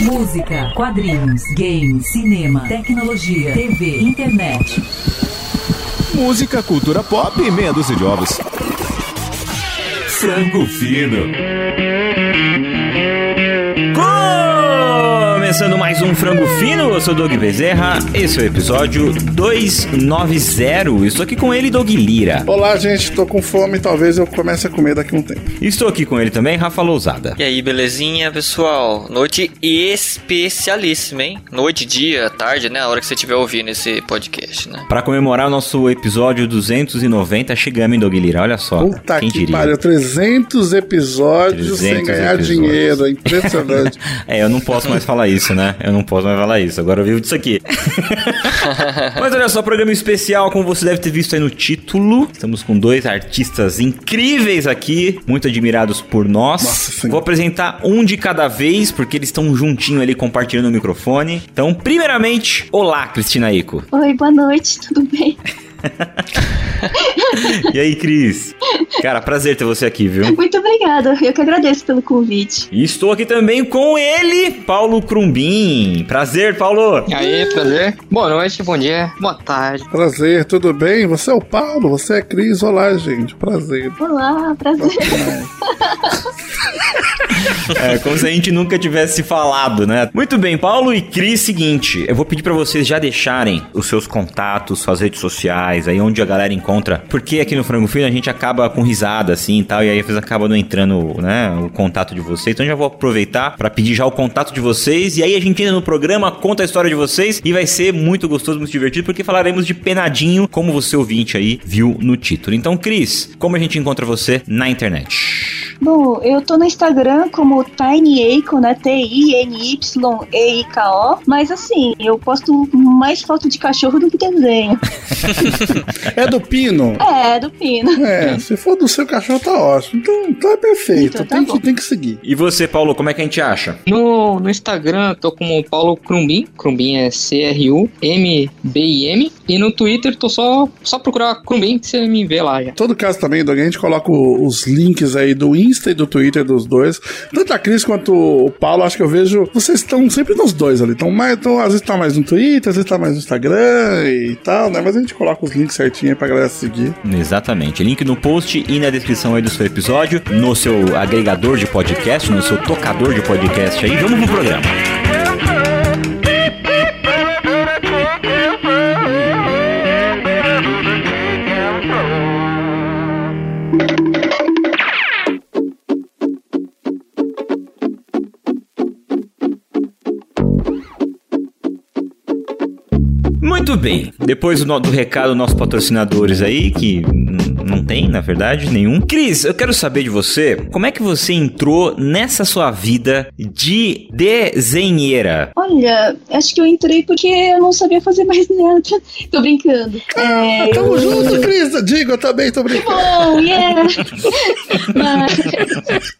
Música, quadrinhos, games, cinema, tecnologia, TV, internet. Música, cultura pop e meia dúzia de ovos. Frango fino. Começando mais um Frango Fino, eu sou o Doug Bezerra, esse é o episódio 290. Estou aqui com ele, Doug Lira. Olá, gente, tô com fome, talvez eu comece a comer daqui a um tempo. Estou aqui com ele também, Rafa Lousada. E aí, belezinha, pessoal? Noite especialíssima, hein? Noite, dia, tarde, né? A hora que você estiver ouvindo esse podcast, né? Para comemorar o nosso episódio 290, chegamos em Doug Lira, olha só. Puta quem que diria? pariu, 300 episódios 300 sem ganhar episódios. dinheiro, é impressionante. É, eu não posso mais falar isso, né? Eu não posso mais falar isso. Agora eu vivo disso aqui. Mas olha só, programa especial, como você deve ter visto aí no título. Estamos com dois artistas incríveis aqui, muito admirados por nós. Nossa. Vou apresentar um de cada vez, porque eles estão juntinho ali compartilhando o microfone. Então, primeiramente, olá, Cristina Ico. Oi, boa noite, tudo bem? E aí, Cris? Cara, prazer ter você aqui, viu? Muito obrigada, eu que agradeço pelo convite. E estou aqui também com ele, Paulo Crumbin. Prazer, Paulo. E aí, prazer? Boa noite, bom dia, boa tarde. Prazer, tudo bem? Você é o Paulo, você é a Cris. Olá, gente, prazer. Olá, prazer. É, como se a gente nunca tivesse falado, né? Muito bem, Paulo e Cris, seguinte, eu vou pedir pra vocês já deixarem os seus contatos, suas redes sociais, aí onde a galera encontra, porque aqui no Frango Fino a gente acaba com risada assim e tal, e aí às vezes acaba não entrando, né, o contato de vocês. Então já vou aproveitar pra pedir já o contato de vocês, e aí a gente entra no programa, conta a história de vocês, e vai ser muito gostoso, muito divertido, porque falaremos de penadinho, como você ouvinte aí viu no título. Então, Cris, como a gente encontra você na internet? Bom, eu tô no Instagram como TinyAico, né? T-I-N-Y-E-I-K-O. Mas assim, eu posto mais foto de cachorro do que desenho. É do Pino? É, do Pino. É, se for do seu cachorro tá ótimo. Então, então é perfeito, Então tá tem, bom. que, tem que seguir. E você, Paulo, como é que a gente acha? No, no Instagram, tô como Paulo Crumbin. Crumbin é C-R-U-M-B-I-M. E no Twitter, tô só, só procurar Crumbin que você me vê lá já. Todo caso também, Doug, a gente coloca o- os links aí do Insta e do Twitter dos dois. Tanto a Cris quanto o Paulo, acho que eu vejo. Vocês estão sempre nos dois ali. Então, mais, às vezes tá mais no Twitter, às vezes tá mais no Instagram e tal, né? Mas a gente coloca os links certinho aí pra galera seguir. Exatamente. Link no post e na descrição aí do seu episódio, no seu agregador de podcast, no seu tocador de podcast aí. Vamos pro programa. Bem. Depois do, do recado dos nossos patrocinadores aí, que tem, na verdade, nenhum. Cris, eu quero saber de você, como é que você entrou nessa sua vida de desenheira? Olha, acho que eu entrei porque eu não sabia fazer mais nada. Tô brincando. É, Tamo eu- junto, Cris! Digo, eu também tô brincando. bom, yeah! Mas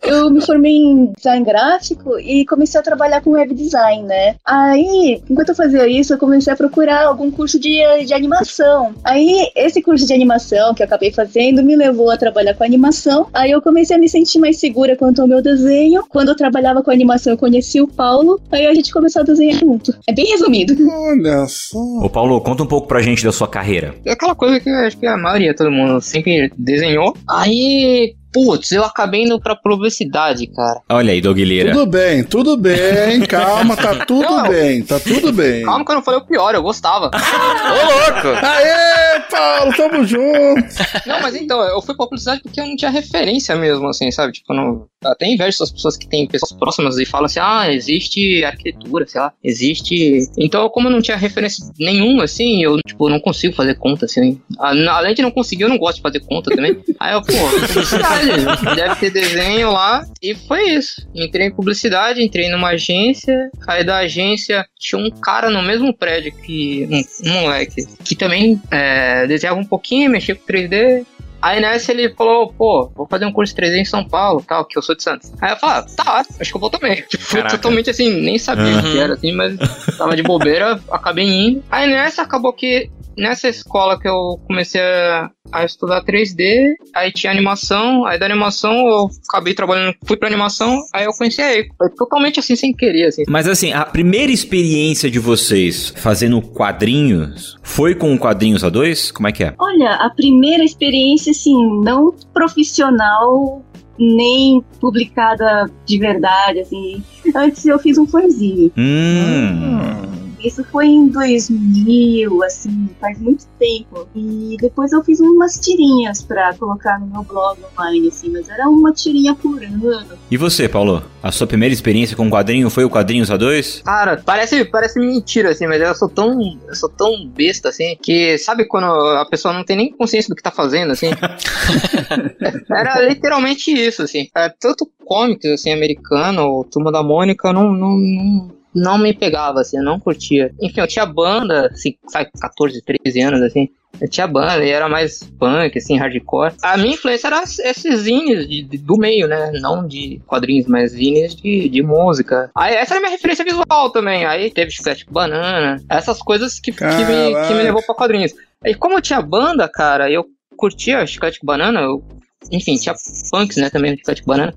eu me formei em design gráfico e comecei a trabalhar com web design, né? Aí, enquanto eu fazia isso, eu comecei a procurar algum curso de, de animação. Aí, esse curso de animação que eu acabei fazendo me levou a trabalhar com animação. Aí eu comecei a me sentir mais segura quanto ao meu desenho. Quando eu trabalhava com animação, eu conheci o Paulo. Aí a gente começou a desenhar junto. É bem resumido. Olha só. Ô Paulo, conta um pouco pra gente da sua carreira. É aquela coisa que eu acho que a maioria, todo mundo sempre desenhou. Aí putz, eu acabei indo pra publicidade, cara. Olha aí, Doguilheira. Tudo bem, tudo bem, calma, tá tudo Não. bem, tá tudo bem. Calma que eu não falei o pior, eu gostava. Ô, louco! Aê, Paulo, tamo junto. Não, mas então, eu fui pra publicidade porque eu não tinha referência mesmo, assim, sabe? Tipo, eu não. Até invejo essas pessoas que têm pessoas próximas e falam assim, ah, existe arquitetura, sei lá, existe. Então, como eu não tinha referência nenhuma, assim, eu, tipo, não consigo fazer conta, assim. A- Além de não conseguir, eu não gosto de fazer conta também. Aí eu, pô, publicidade, deve ter desenho lá. E foi isso. Entrei em publicidade, entrei numa agência. Aí da agência tinha um cara no mesmo prédio que. Um, um moleque. Que também é, desenhava um pouquinho, mexia com 3D. Aí nessa ele falou, pô, vou fazer um curso de 3D em São Paulo, tal, que eu sou de Santos. Aí eu falei, ah, tá, acho que eu vou também. Tipo, fui totalmente assim, nem sabia o que era, assim, mas tava de bobeira, acabei indo. Aí nessa acabou que nessa escola que eu comecei a, a estudar 3D, aí tinha animação, aí da animação eu acabei trabalhando, fui pra animação, aí eu conheci a Eiko. Foi totalmente assim, sem querer, assim. Mas assim, a primeira experiência de vocês fazendo quadrinhos foi com quadrinhos A2? Como é que é? Olha, a primeira experiência, assim, não profissional, nem publicada de verdade, assim. Antes eu fiz um fanzine. Hum. Isso foi em 2000, assim, faz muito tempo. E depois eu fiz umas tirinhas pra colocar no meu blog online, assim, mas era uma tirinha por ano. E você, Paulo? A sua primeira experiência com quadrinho foi o Quadrinhos A2? Cara, parece, parece mentira, assim, mas eu sou tão. Eu sou tão besta, assim, que sabe quando a pessoa não tem nem consciência do que tá fazendo, assim? Era literalmente isso, assim. É, tanto cômico, assim, americano, Turma da Mônica, não, não, não, não me pegava, assim, eu não curtia. Enfim, eu tinha banda, assim, sabe, 14, 13 anos, assim. Eu tinha banda e era mais punk, assim, hardcore. A minha influência era esses zines de- de- do meio, né? Não de quadrinhos, mas zines de, de música. Aí essa era a minha referência visual também. Aí teve Chiclete Banana. Essas coisas que, que, me, que me levou pra quadrinhos. Aí como eu tinha banda, cara, eu curtia Chiclete Banana. Eu, enfim, tinha punks, né, também no Chiclete Banana.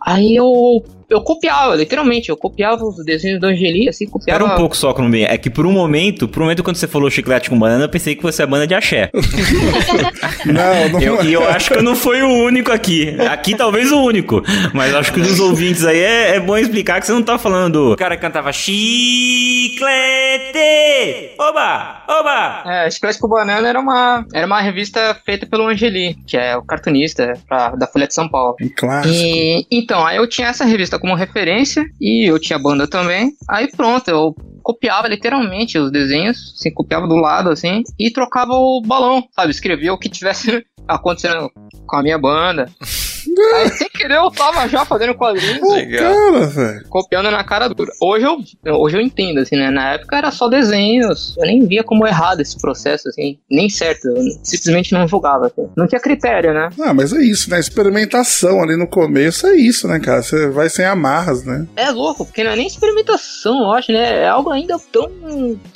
Aí eu, eu copiava, literalmente, eu copiava os desenhos do Angeli, assim, copiava... Era um pouco só que não me... É que por um momento, por um momento quando você falou chiclete com banana, eu pensei que fosse a banda de axé. Não, não Eu- e eu acho que eu não fui o único aqui. Aqui talvez o único. Mas acho que dos ouvintes aí é, é bom explicar que você não tá falando. O cara cantava chiclete! Oba! Oba! É, Chiclete com Banana era uma, era uma revista feita pelo Angeli, que é o cartunista pra- da Folha de São Paulo. Um clássico. E, então, aí eu tinha essa revista como referência e eu tinha banda também. Aí pronto, eu copiava literalmente os desenhos, assim, copiava do lado, assim, e trocava o balão, sabe? Escrevia o que tivesse acontecendo com a minha banda. Aí, sem querer, eu tava já fazendo quadrinhos. Pô, cara, velho. Copiando na cara dura. Hoje eu, hoje eu entendo, assim, né? Na época era só desenhos. Eu nem via como errado esse processo, assim. Nem certo. Eu simplesmente não julgava. assim. Não tinha critério, né? Ah, mas é isso, né? Experimentação ali no começo é isso, né, cara? Você vai sem amarras, né? É louco, porque não é nem experimentação, eu acho, né? É algo ainda tão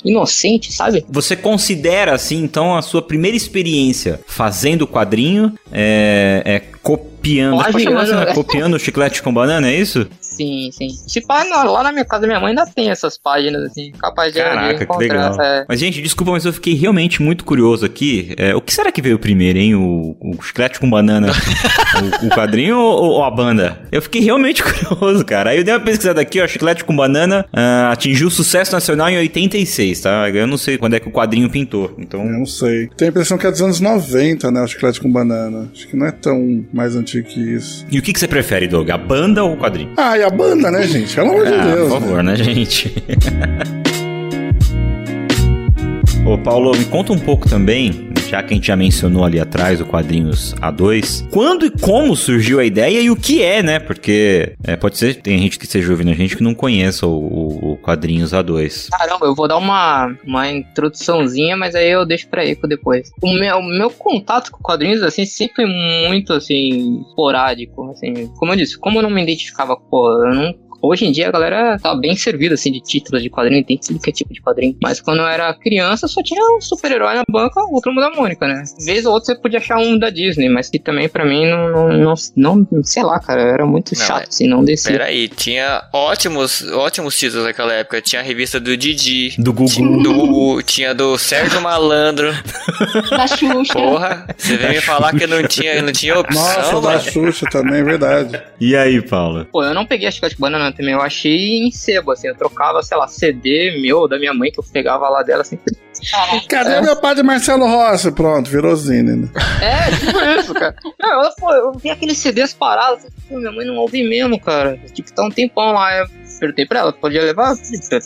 inocente, sabe? Você considera, assim, então, a sua primeira experiência fazendo quadrinho é, é copiando. Pode né? copiando o chiclete com banana, é isso? Sim, sim. Na- lá na minha casa da minha mãe ainda tem essas páginas, assim, capaz de Caraca, que encontrar. legal. é. Mas, gente, desculpa, mas eu fiquei realmente muito curioso aqui. É, o que será que veio primeiro, hein? O, o chiclete com banana, o, o quadrinho ou, ou a banda? Eu fiquei realmente curioso, cara. Aí eu dei uma pesquisada aqui, ó. Chiclete com banana ah, atingiu sucesso nacional em 86, tá? Eu não sei quando é que o quadrinho pintou. Então, Eu não sei. Tenho a impressão que é dos anos 90, né? O chiclete com banana. Acho que não é tão mais antigo que isso. E o que, que você prefere, Doug? A banda ou o quadrinho? Ah, a banda, né, gente? Pelo amor de Ah, Deus. por favor, né, gente? Ô, Paulo, me conta um pouco também, já que a gente já mencionou ali atrás o quadrinhos A2, quando e como surgiu a ideia e o que é, né? Porque é, pode ser, tem gente que esteja ouvindo a gente que não conheça o, o- o quadrinhos A2. Caramba, eu vou dar uma, uma introduçãozinha, mas aí eu deixo pra Eco depois. O meu, o meu contato com quadrinhos, assim, sempre muito, assim, esporádico, assim. Como eu disse, como eu não me identificava, pô, eu não Hoje em dia a galera tá bem servida, assim, de títulos de quadrinho, tem tudo que é tipo de quadrinho. Mas quando eu era criança, só tinha um super-herói na banca, o Turma da Mônica, né? Vez ou outra você podia achar um da Disney, mas que também pra mim não, não, não, não sei lá, cara, era muito Não, chato, assim, não descia. Peraí, tinha ótimos, ótimos títulos naquela época. Tinha a revista do Didi. Do Gugu. Tinha do, Gugu, tinha do Sérgio Malandro. Da Xuxa. Porra, você veio me falar que não tinha, não tinha opção, Nossa, da. Xuxa também, é verdade. E aí, Paulo? Pô, eu não peguei a chiclete banana também, eu achei em sebo, assim, eu trocava, sei lá, CD meu, da minha mãe, que eu pegava lá dela, assim. Cadê meu padre Marcelo Rossi? Pronto, virou Zine. né? É, tipo isso, cara. Não, eu, pô, eu vi aqueles CDs parados, assim, pô, minha mãe não ouve mesmo, cara. Tipo, tá um tempão lá, eu perguntei pra ela, podia levar?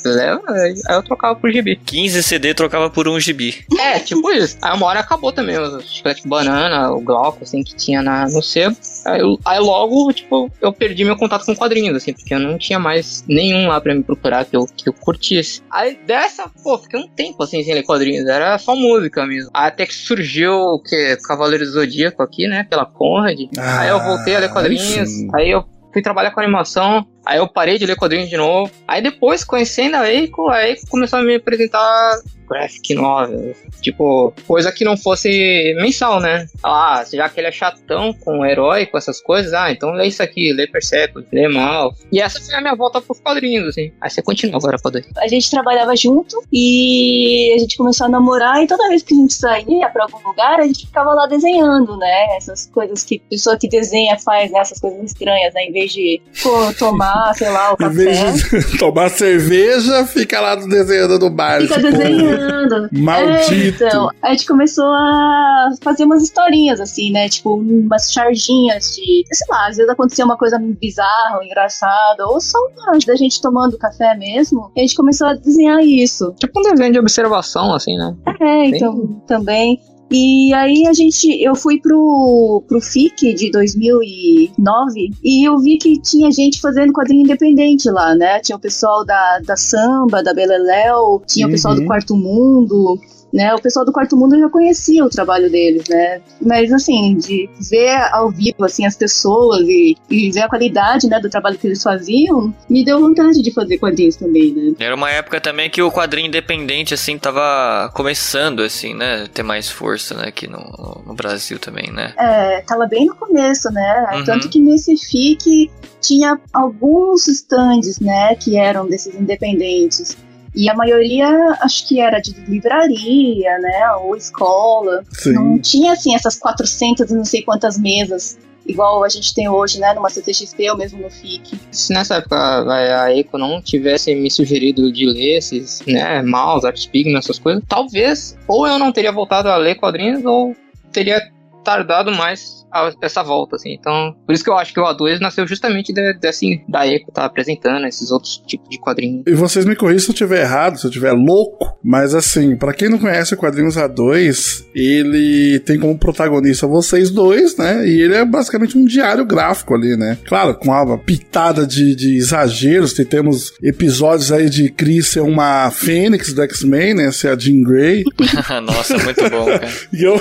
Leva, aí eu trocava por gibi. 15 CD trocava por um gibi. É, tipo isso. Aí uma hora acabou também o chiclete banana, o glauco, assim, que tinha na, no sebo. Aí, eu- aí logo, tipo, eu perdi meu contato com quadrinhos, assim, porque eu não tinha mais nenhum lá pra me procurar que eu, que eu curtisse. Aí dessa, pô, fiquei um tempo, assim, sem ler quadrinhos. Era só música mesmo. Aí até que surgiu o que? Cavaleiro do Zodíaco aqui, né? Pela Conrad. aí eu voltei a ler Ah, quadrinhos. Aí eu fui trabalhar com animação. Aí eu parei de ler quadrinhos de novo. Aí depois, conhecendo a Eiko, a Eiko começou a me apresentar graphic novel. Tipo, coisa que não fosse mensal, né? Ah, já que ele é chatão com herói, com essas coisas, ah, então lê isso aqui, lê Persepolis, lê Mal. E essa foi a minha volta pros quadrinhos, assim. Aí você continua agora, pode A gente trabalhava junto e a gente começou a namorar e toda vez que a gente saía pra algum lugar, a gente ficava lá desenhando, né? Essas coisas que pessoa que desenha faz, né? Essas coisas estranhas, né? Em vez de pô, tomar, sei lá, o Em vez café. de tomar cerveja, fica lá desenhando no bar. Fica tipo, desenhando. Maldito. É, então, a gente começou a fazer umas historinhas, assim, né? Tipo, umas charginhas de. Sei lá, às vezes acontecia uma coisa bizarra, ou engraçada, ou só uma da gente tomando café mesmo. E a gente começou a desenhar isso. Tipo um desenho de observação, assim, né? É, então, também. E aí a gente, eu fui pro, pro FIC de 2009 e eu vi que tinha gente fazendo quadrinho independente lá, né? Tinha o pessoal da, da Samba, da Beleléu, tinha o pessoal do Uhum. Quarto Mundo, né? O pessoal do Quarto Mundo já conhecia o trabalho deles, né? Mas assim, de ver ao vivo assim as pessoas e, e ver a qualidade, né, do trabalho que eles faziam, me deu vontade de fazer quadrinhos também, né? Era uma época também que o quadrinho independente, assim, tava começando, assim, né? Ter mais força, né? Aqui no, no Brasil também, né? É, tava bem no começo, né? Uhum. Tanto que nesse FIC tinha alguns stands, né, que eram desses independentes. E a maioria, acho que era de livraria, né, ou escola. Sim. Não tinha, assim, essas 400 e não sei quantas mesas, igual a gente tem hoje, né, numa CCXP ou mesmo no FIC. Se nessa época a a Eiko não tivesse me sugerido de ler esses, né, Mouse, Art Pigment, essas coisas, talvez ou eu não teria voltado a ler quadrinhos ou teria tardado mais a- essa volta, assim. Então, por isso que eu acho que o A2 nasceu justamente de, desse, da Eiko tá apresentando esses outros tipos de quadrinhos. E vocês me corrigem se eu estiver errado, se eu estiver louco, mas assim, pra quem não conhece o Quadrinhos A2, ele tem como protagonista vocês dois, né? E ele é basicamente um diário gráfico ali, né? Claro, com uma pitada de, de exageros, que temos episódios aí de Chris ser uma fênix do X-Men, né? Ser a Jean Grey. Nossa, muito bom, cara. E eu,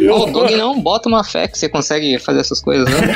eu Ô, Doug, não bota uma fé que você consegue fazer essas coisas, né?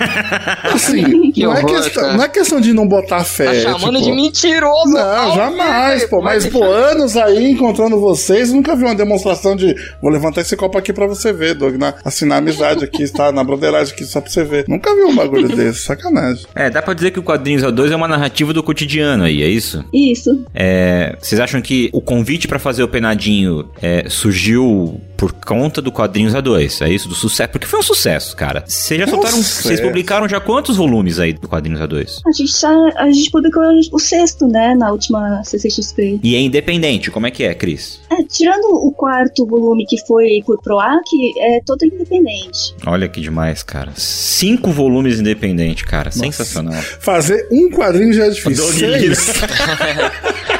assim, Que não, é horror, questão, cara. não é questão de não botar fé. Tá é, chamando tipo, de mentiroso! Não, jamais, pô. Mas, pô, anos aí encontrando vocês, nunca vi uma demonstração de. Vou levantar esse copo aqui pra você ver, Doug. Na, assinar a amizade aqui, está na broderagem aqui só pra você ver. Nunca vi um bagulho desse, sacanagem. É, dá pra dizer que o Quadrinhos A2 é uma narrativa do cotidiano aí, é isso? Isso. É, vocês acham que o convite pra fazer o Penadinho é, surgiu por conta do Quadrinhos A2? É isso? Do sucesso? Porque foi um sucesso, cara. Vocês já soltaram. Vocês publicaram já quantos volumes aí do Quadrinhos A2? A gente, já, a gente publicou o sexto, né, na última CCXP. E é independente, como é que é, Cris? É, tirando o quarto volume que foi por Proac, é todo independente. Olha que demais, cara. Cinco volumes independente, cara. Sensacional. Fazer um quadrinho já é difícil. Seis.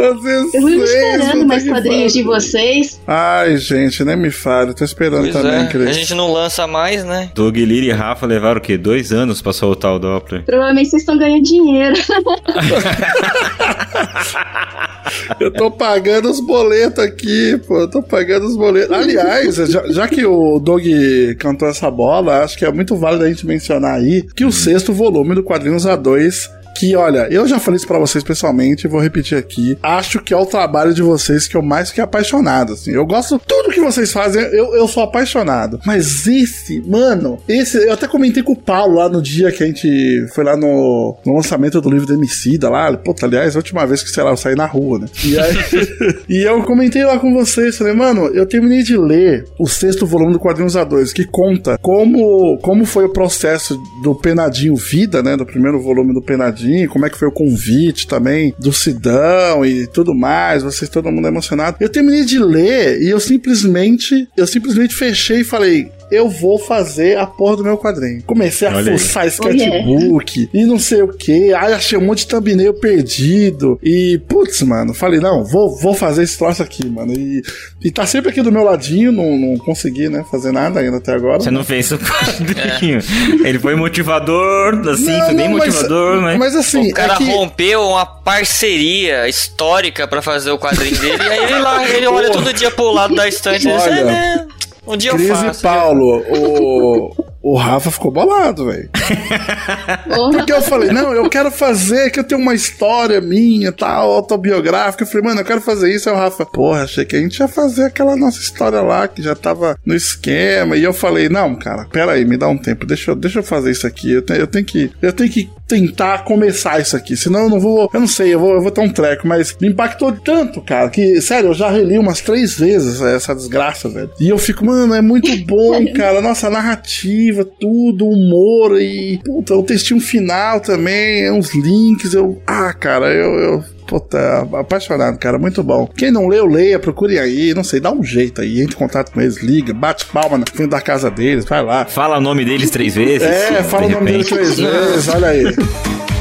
Fazer Eu esperando mais quadrinhos de vocês. Ai, gente, nem me fale. Tô esperando Pois também, é, Cris. a gente não lança mais, né? Doug Lira e Rafa levaram o quê? Dois anos pra soltar o Doppler. Provavelmente vocês estão ganhando dinheiro. Eu tô pagando os boletos aqui, pô. Eu tô pagando os boletos. Aliás, já, já que o Doug cantou essa bola, acho que é muito válido a gente mencionar aí que o sexto volume do Quadrinhos A2 que, olha, eu já falei isso pra vocês pessoalmente, vou repetir aqui. Acho que é o trabalho de vocês que eu mais fiquei apaixonado, assim. Eu gosto tudo que vocês fazem, eu, eu sou apaixonado. Mas esse, mano, esse, eu até comentei com o Paulo lá no dia que a gente foi lá no, no lançamento do livro do Emicida lá. Puta, aliás, a última vez que, sei lá, eu saí na rua, né? E aí, e eu comentei lá com vocês, falei, mano, eu terminei de ler o sexto volume do Quadrinhos A2, que conta como, como foi o processo do Penadinho Vida, né? Do primeiro volume do Penadinho como é que foi o convite também do Sidão e tudo mais, vocês todo mundo emocionado. Eu terminei de ler e eu simplesmente, eu simplesmente fechei e falei, eu vou fazer a porra do meu quadrinho. Comecei a Olha aí. fuçar sketchbook e não sei o que. Aí achei um monte de thumbnail perdido. E, putz, mano, falei, não, vou, vou fazer esse troço aqui, mano. E, e tá sempre aqui do meu ladinho, não, não consegui, né, fazer nada ainda até agora. Você não fez o quadrinho. Ele foi motivador, assim, Não, foi bem não, motivador, mas... Mas assim, o cara é que- rompeu uma parceria histórica pra fazer o quadrinho dele. E aí ele lá, ele olha todo dia pro lado da estante e diz, Olha, é, né? Um dia Cris eu e faço. Paulo, o, o Rafa ficou bolado, velho. Porque eu falei, não, eu quero fazer, que eu tenho uma história minha, tal, autobiográfica. Eu falei, mano, eu quero fazer isso. Aí o Rafa, porra, achei que a gente ia fazer aquela nossa história lá, que já tava no esquema. E eu falei, não, cara, pera aí, me dá um tempo, deixa eu, deixa eu fazer isso aqui. Eu, tenho eu tenho que. Eu tenho que tentar começar isso aqui. Senão eu não vou. Eu não sei, eu vou, eu vou ter um treco, mas me impactou tanto, cara, que, sério, eu já reli umas três vezes essa desgraça, velho. E eu fico, mano, é muito bom, cara. Nossa, narrativa, tudo, humor e. Puta, o textinho final também, uns links. Eu. Ah, cara, eu. eu Puta, apaixonado, cara, muito bom. Quem não leu, leia, procure aí, não sei, dá um jeito aí, entre em contato com eles, liga, bate palma na frente da casa deles, vai lá. Fala o nome deles três vezes. É, fala o nome dele repente. três vezes, olha aí.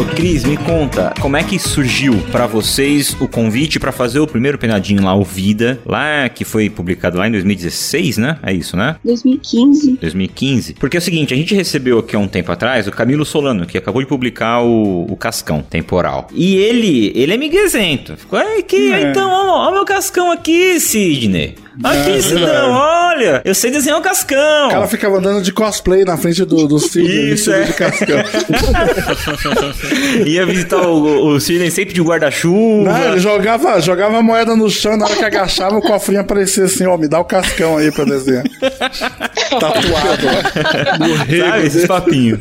Ô, Cris, me conta, como é que surgiu pra vocês o convite pra fazer o primeiro penadinho lá, o Vida, lá que foi publicado lá em 2016, né? É isso, né? 2015. 2015. Porque é o seguinte, a gente recebeu aqui há um tempo atrás o Camilo Solano, que acabou de publicar o, o Cascão Temporal. E ele, ele é miguezento. Ficou, "Ai, que, É. então, ó, ó meu Cascão aqui, Sidney. Aqui, É, Sidão, verdade. olha, eu sei desenhar o Cascão. O cara ficava andando de cosplay na frente do, do Sidney, Isso, é. de cascão. Ia visitar o, o Sidney sempre de guarda-chuva. Não, ele jogava, jogava a moeda no chão, na hora que agachava, o cofrinho aparecia assim, ó, me dá o cascão aí pra desenhar. Tatuado, rego Sabe, esses papinhos.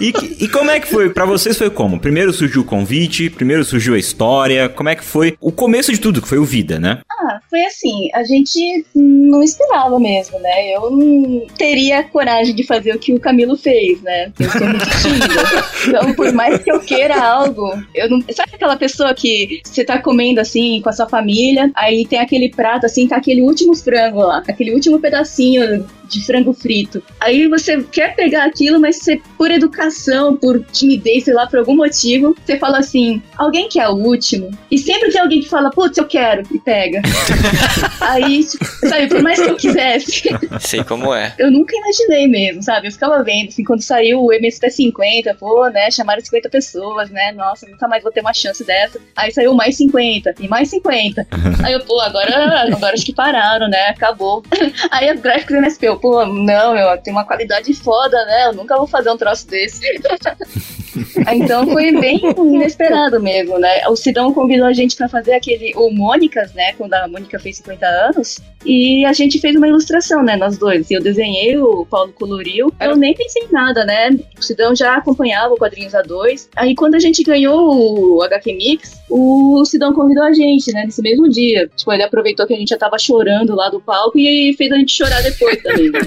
E, e como é que foi? Pra vocês foi como? Primeiro surgiu o convite, primeiro surgiu a história. Como é que foi o começo de tudo, que foi o Vida, né? Ah, foi assim, a gente não esperava mesmo, né? Eu não teria coragem de fazer o que o Camilo fez, né? Eu sou muito. Então, por mais que eu queira algo, eu não. Sabe aquela pessoa que você tá comendo assim com a sua família, aí tem aquele prato assim, tá aquele último frango lá, aquele último pedacinho de frango frito. Aí você quer pegar aquilo, mas você, por educação, por timidez, sei lá, por algum motivo, você fala assim: alguém quer o último? E sempre tem alguém que fala, putz, eu quero, e pega. Aí, tipo, sabe, por mais que eu quisesse, Sei como é. eu nunca imaginei mesmo, sabe? Eu ficava vendo, assim, quando saiu o MST 50, pô, né? Chamaram 50 pessoas, né? Nossa, nunca mais vou ter uma chance dessa. Aí saiu mais 50, e mais 50. Aí eu, pô, agora, agora acho que pararam, né? Acabou. Aí a Graphics MSP, eu, pô, não, meu, tem uma qualidade foda, né? Eu nunca vou fazer um troço desse. Aí, Então foi bem inesperado mesmo, né? O Sidão convidou a gente pra fazer aquele, o Mônicas, né? Quando a Mônica fez 50 anos. E a gente fez uma ilustração, né? Nós dois. Eu desenhei, o Paulo coloriu. Eu nem pensei em nada, né? O Sidão já acompanhava o Quadrinhos A2. Aí quando a gente ganhou o HQ Mix, o Sidão convidou a gente, né? Nesse mesmo dia. Tipo, ele aproveitou que a gente já tava chorando lá do palco e fez a gente chorar depois também. Né?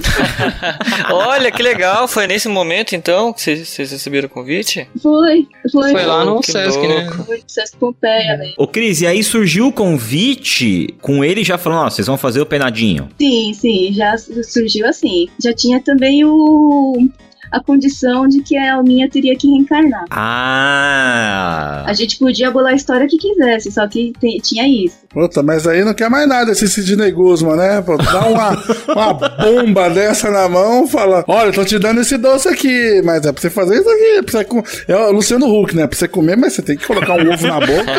Olha, que legal. Foi nesse momento, então, que vocês receberam o convite? Foi, foi. Foi lá no Que Sesc, né? louco. Foi Sesc Pompeia, né? Ô, Cris, e aí surgiu o convite com ele já falando, ó, vocês vão fazer o penadinho. Sim, sim, já surgiu assim. Já tinha também o. a condição de que a Elminha teria que reencarnar. Ah! A gente podia bolar a história que quisesse, só que te- tinha isso. Puta, mas aí não quer mais nada esse Sidney Guzman, né? Pô, dá uma, uma bomba dessa na mão, fala: Olha, eu tô te dando esse doce aqui, mas é pra você fazer isso aqui. É, pra você com... é o Luciano Huck, né? Pra você comer, mas você tem que colocar um ovo na boca.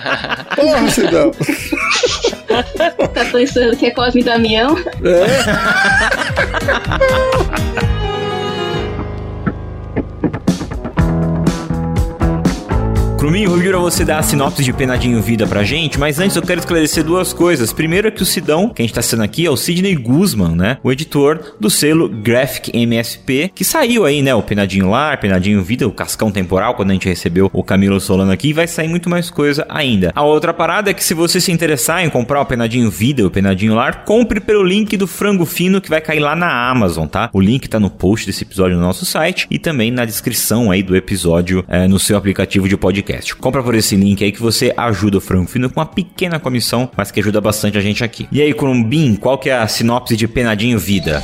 Porra, Cidão. Tá pensando que é Cosme e Damião? Cruminho, pra você dar a sinopse de Penadinho Vida pra gente, mas antes eu quero esclarecer duas coisas. Primeiro é que o Sidão, que a gente tá sendo aqui, é o Sidney Guzman, né? O editor do selo Graphic MSP, que saiu aí, né? O Penadinho Lar, Penadinho Vida, o Cascão Temporal, quando a gente recebeu o Camilo Solano aqui, e vai sair muito mais coisa ainda. A outra parada é que se você se interessar em comprar o Penadinho Vida, o Penadinho Lar, compre pelo link do Frango Fino que vai cair lá na Amazon, tá? O link tá no post desse episódio no nosso site e também na descrição aí do episódio é, no seu aplicativo de podcast. Compra por esse link aí que você ajuda o Frango Fino com uma pequena comissão, mas que ajuda bastante a gente aqui. E aí, Crumbin, qual que é a sinopse de Penadinho Vida?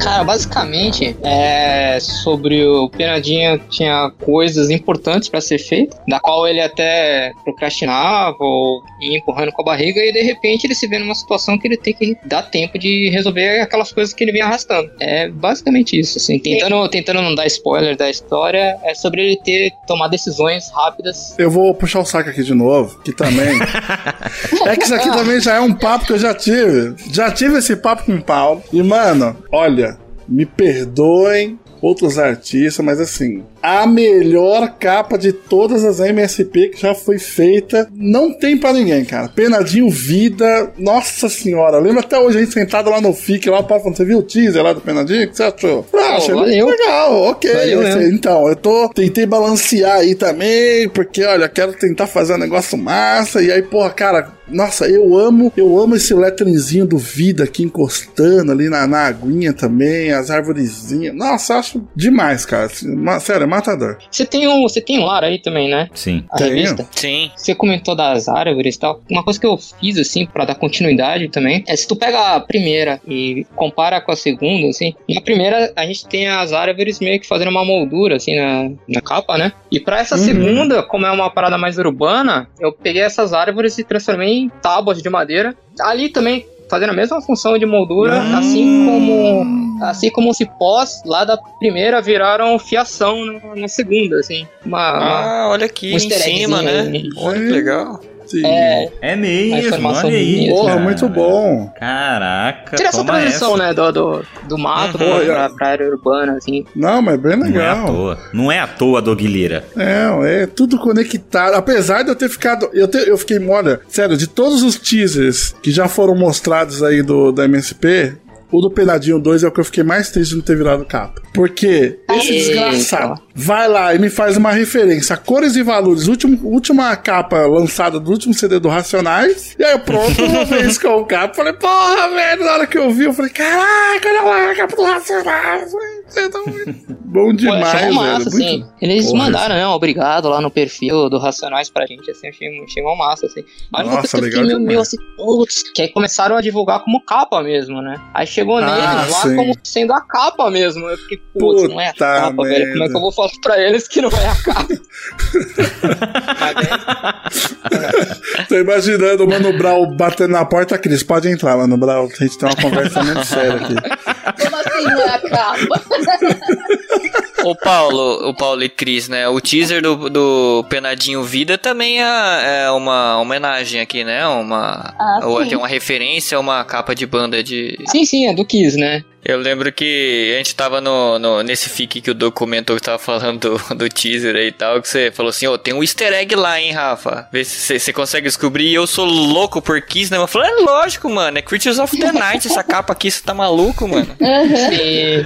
Cara, basicamente, é sobre o Penadinha tinha coisas importantes pra ser feito, da qual ele até procrastinava ou ia empurrando com a barriga e de repente ele se vê numa situação que ele tem que dar tempo de resolver aquelas coisas que ele vinha arrastando. É basicamente isso, assim, tentando, tentando não dar spoiler da história, é sobre ele ter tomar decisões rápidas. Eu vou puxar o saco aqui de novo, que também. é que isso aqui também já é um papo que eu já tive. Já tive esse papo com o Paulo. E, mano, olha, me perdoem outros artistas, mas assim, a melhor capa de todas as MSP que já foi feita, não tem pra ninguém, cara. Penadinho Vida, nossa senhora, lembra até hoje a gente sentado lá no FIC, lá falando, você viu o teaser lá do Penadinho? O que você achou? Ah, achei valeu. legal, ok. Valeu. Então, eu tô, tentei balancear aí também, porque, olha, quero tentar fazer um negócio massa, e aí, porra, cara, nossa, eu amo, eu amo esse lettringzinho do Vida aqui encostando ali na, na aguinha também, as arvorezinhas. Nossa, acho demais, cara. Assim, Sério, é matador. Você tem um, você tem um lar aí também, né? Sim. A Tenho. revista. Sim. Você comentou das árvores e tal. Uma coisa que eu fiz, assim, pra dar continuidade também, é se tu pega a primeira e compara com a segunda, assim, na primeira a gente tem as árvores meio que fazendo uma moldura, assim, na, na capa, né? E pra essa segunda, como é uma parada mais urbana, eu peguei essas árvores e transformei em tábuas de madeira. Ali também fazendo a mesma função de moldura, assim como assim como os cipós lá da primeira viraram fiação na, na segunda, assim. Uma, uma- Ah, olha aqui um em cima, né? Olha que legal. Sim. é, É mesmo, olha aí. Porra, cara. muito bom. Caraca, Tira essa transição, essa. né, do, do, do mato Uhum. pra, pra, área urbana, assim. Não, mas bem Não é à legal. toa. Não é à toa, Doguilheira. É, é tudo conectado. Apesar de eu ter ficado. Eu, te- eu fiquei, olha, sério, de todos os teasers que já foram mostrados aí do, da MSP, o do Penadinho 2 é o que eu fiquei mais triste de não ter virado capa. Porque esse Eita. desgraçado vai lá e me faz uma referência a Cores e Valores, último, última capa lançada do último CD do Racionais. E aí, pronto, uma vez com o capa, falei, porra, velho, na hora que eu vi, eu falei, caraca, olha lá a capa do Racionais. Você tá muito bom Pô, demais, velho. uma massa, muito- assim. Eles Porra, mandaram, né, um obrigado lá no perfil do Racionais pra gente, assim, achei, achei uma massa, assim. A única Nossa, coisa que eu fiquei meio, assim, putz, que aí começaram a divulgar como capa mesmo, né? Aí chegou Ah, neles lá sim. como sendo a capa mesmo. Eu fiquei, putz, não é a Puta capa, velho. Como é que eu vou falar pra eles que não é a capa? É, Tô imaginando o Mano Brown batendo na porta, Cris, pode entrar, Mano Brown. A gente tem uma conversa muito séria aqui. Como assim não é a capa? O Paulo, o Paulo e Cris, né? O teaser do, do Penadinho Vida também é, é uma homenagem aqui, né? Uma, Ah, ou é uma referência a uma capa de banda de. sim, sim, é do Kiss, né? Eu lembro que a gente tava no, no- nesse fic que o Doug comentou que tava falando do, do teaser aí e tal, que você falou assim, ô, tem um easter egg lá, hein, Rafa? Vê se você- consegue descobrir. E eu sou louco por Kiss, né? Eu falei, é lógico, mano, é Creatures of the Night essa capa aqui, você tá maluco, mano? E,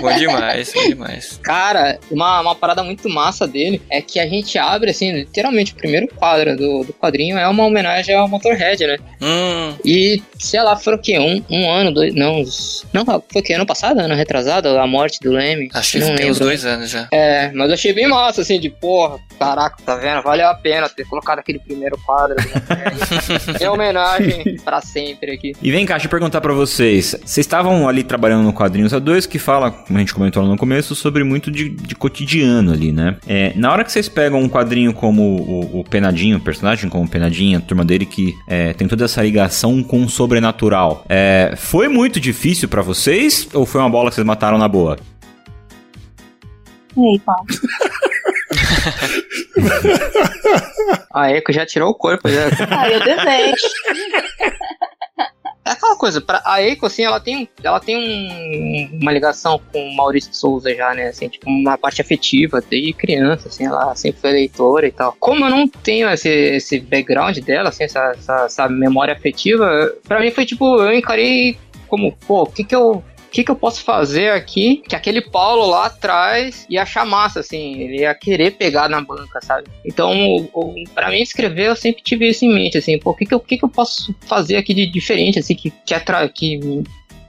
Bom demais, bom demais. cara, uma, uma parada muito massa dele é que a gente abre, assim, literalmente, o primeiro quadro do, do quadrinho é uma homenagem ao Motorhead, né? Hum, E, sei lá, foram o quê? Um, um ano, dois. Não, uns- não, foi que ano passado, ano retrasado, a morte do Leme. Acho que não tem uns dois anos já. É, mas eu achei bem massa, assim, de porra, caraca, tá vendo? Valeu a pena ter colocado aquele primeiro quadro. Né? em homenagem pra sempre aqui. E vem cá, deixa eu perguntar pra vocês. Vocês estavam ali trabalhando no Quadrinhos A2, que fala, como a gente comentou lá no começo, sobre muito de, de cotidiano ali, né? É, na hora que vocês pegam um quadrinho como o, o Penadinho, o personagem como o Penadinho, a turma dele que é, tem toda essa ligação com o sobrenatural, é, foi muito difícil pra vocês ou foi uma bola que vocês mataram na boa? Ei, Paulo. A Eco já tirou o corpo, já. Ah, eu desejo. É aquela coisa, pra, a Eiko, assim, ela tem, ela tem um- uma ligação com o Maurício Souza já, né? Assim, tipo, uma parte afetiva desde criança, assim, ela sempre foi leitora e tal. Como eu não tenho esse, esse background dela, assim, essa, essa, essa memória afetiva, pra mim foi tipo, eu encarei como, pô, o que que eu. O que, que eu posso fazer aqui que aquele Paulo lá atrás ia achar massa, assim, ele ia querer pegar na banca, sabe? Então, pra mim escrever, eu sempre tive isso em mente, assim, pô, o que, que, eu, que, que eu posso fazer aqui de diferente, assim, que, que, atra que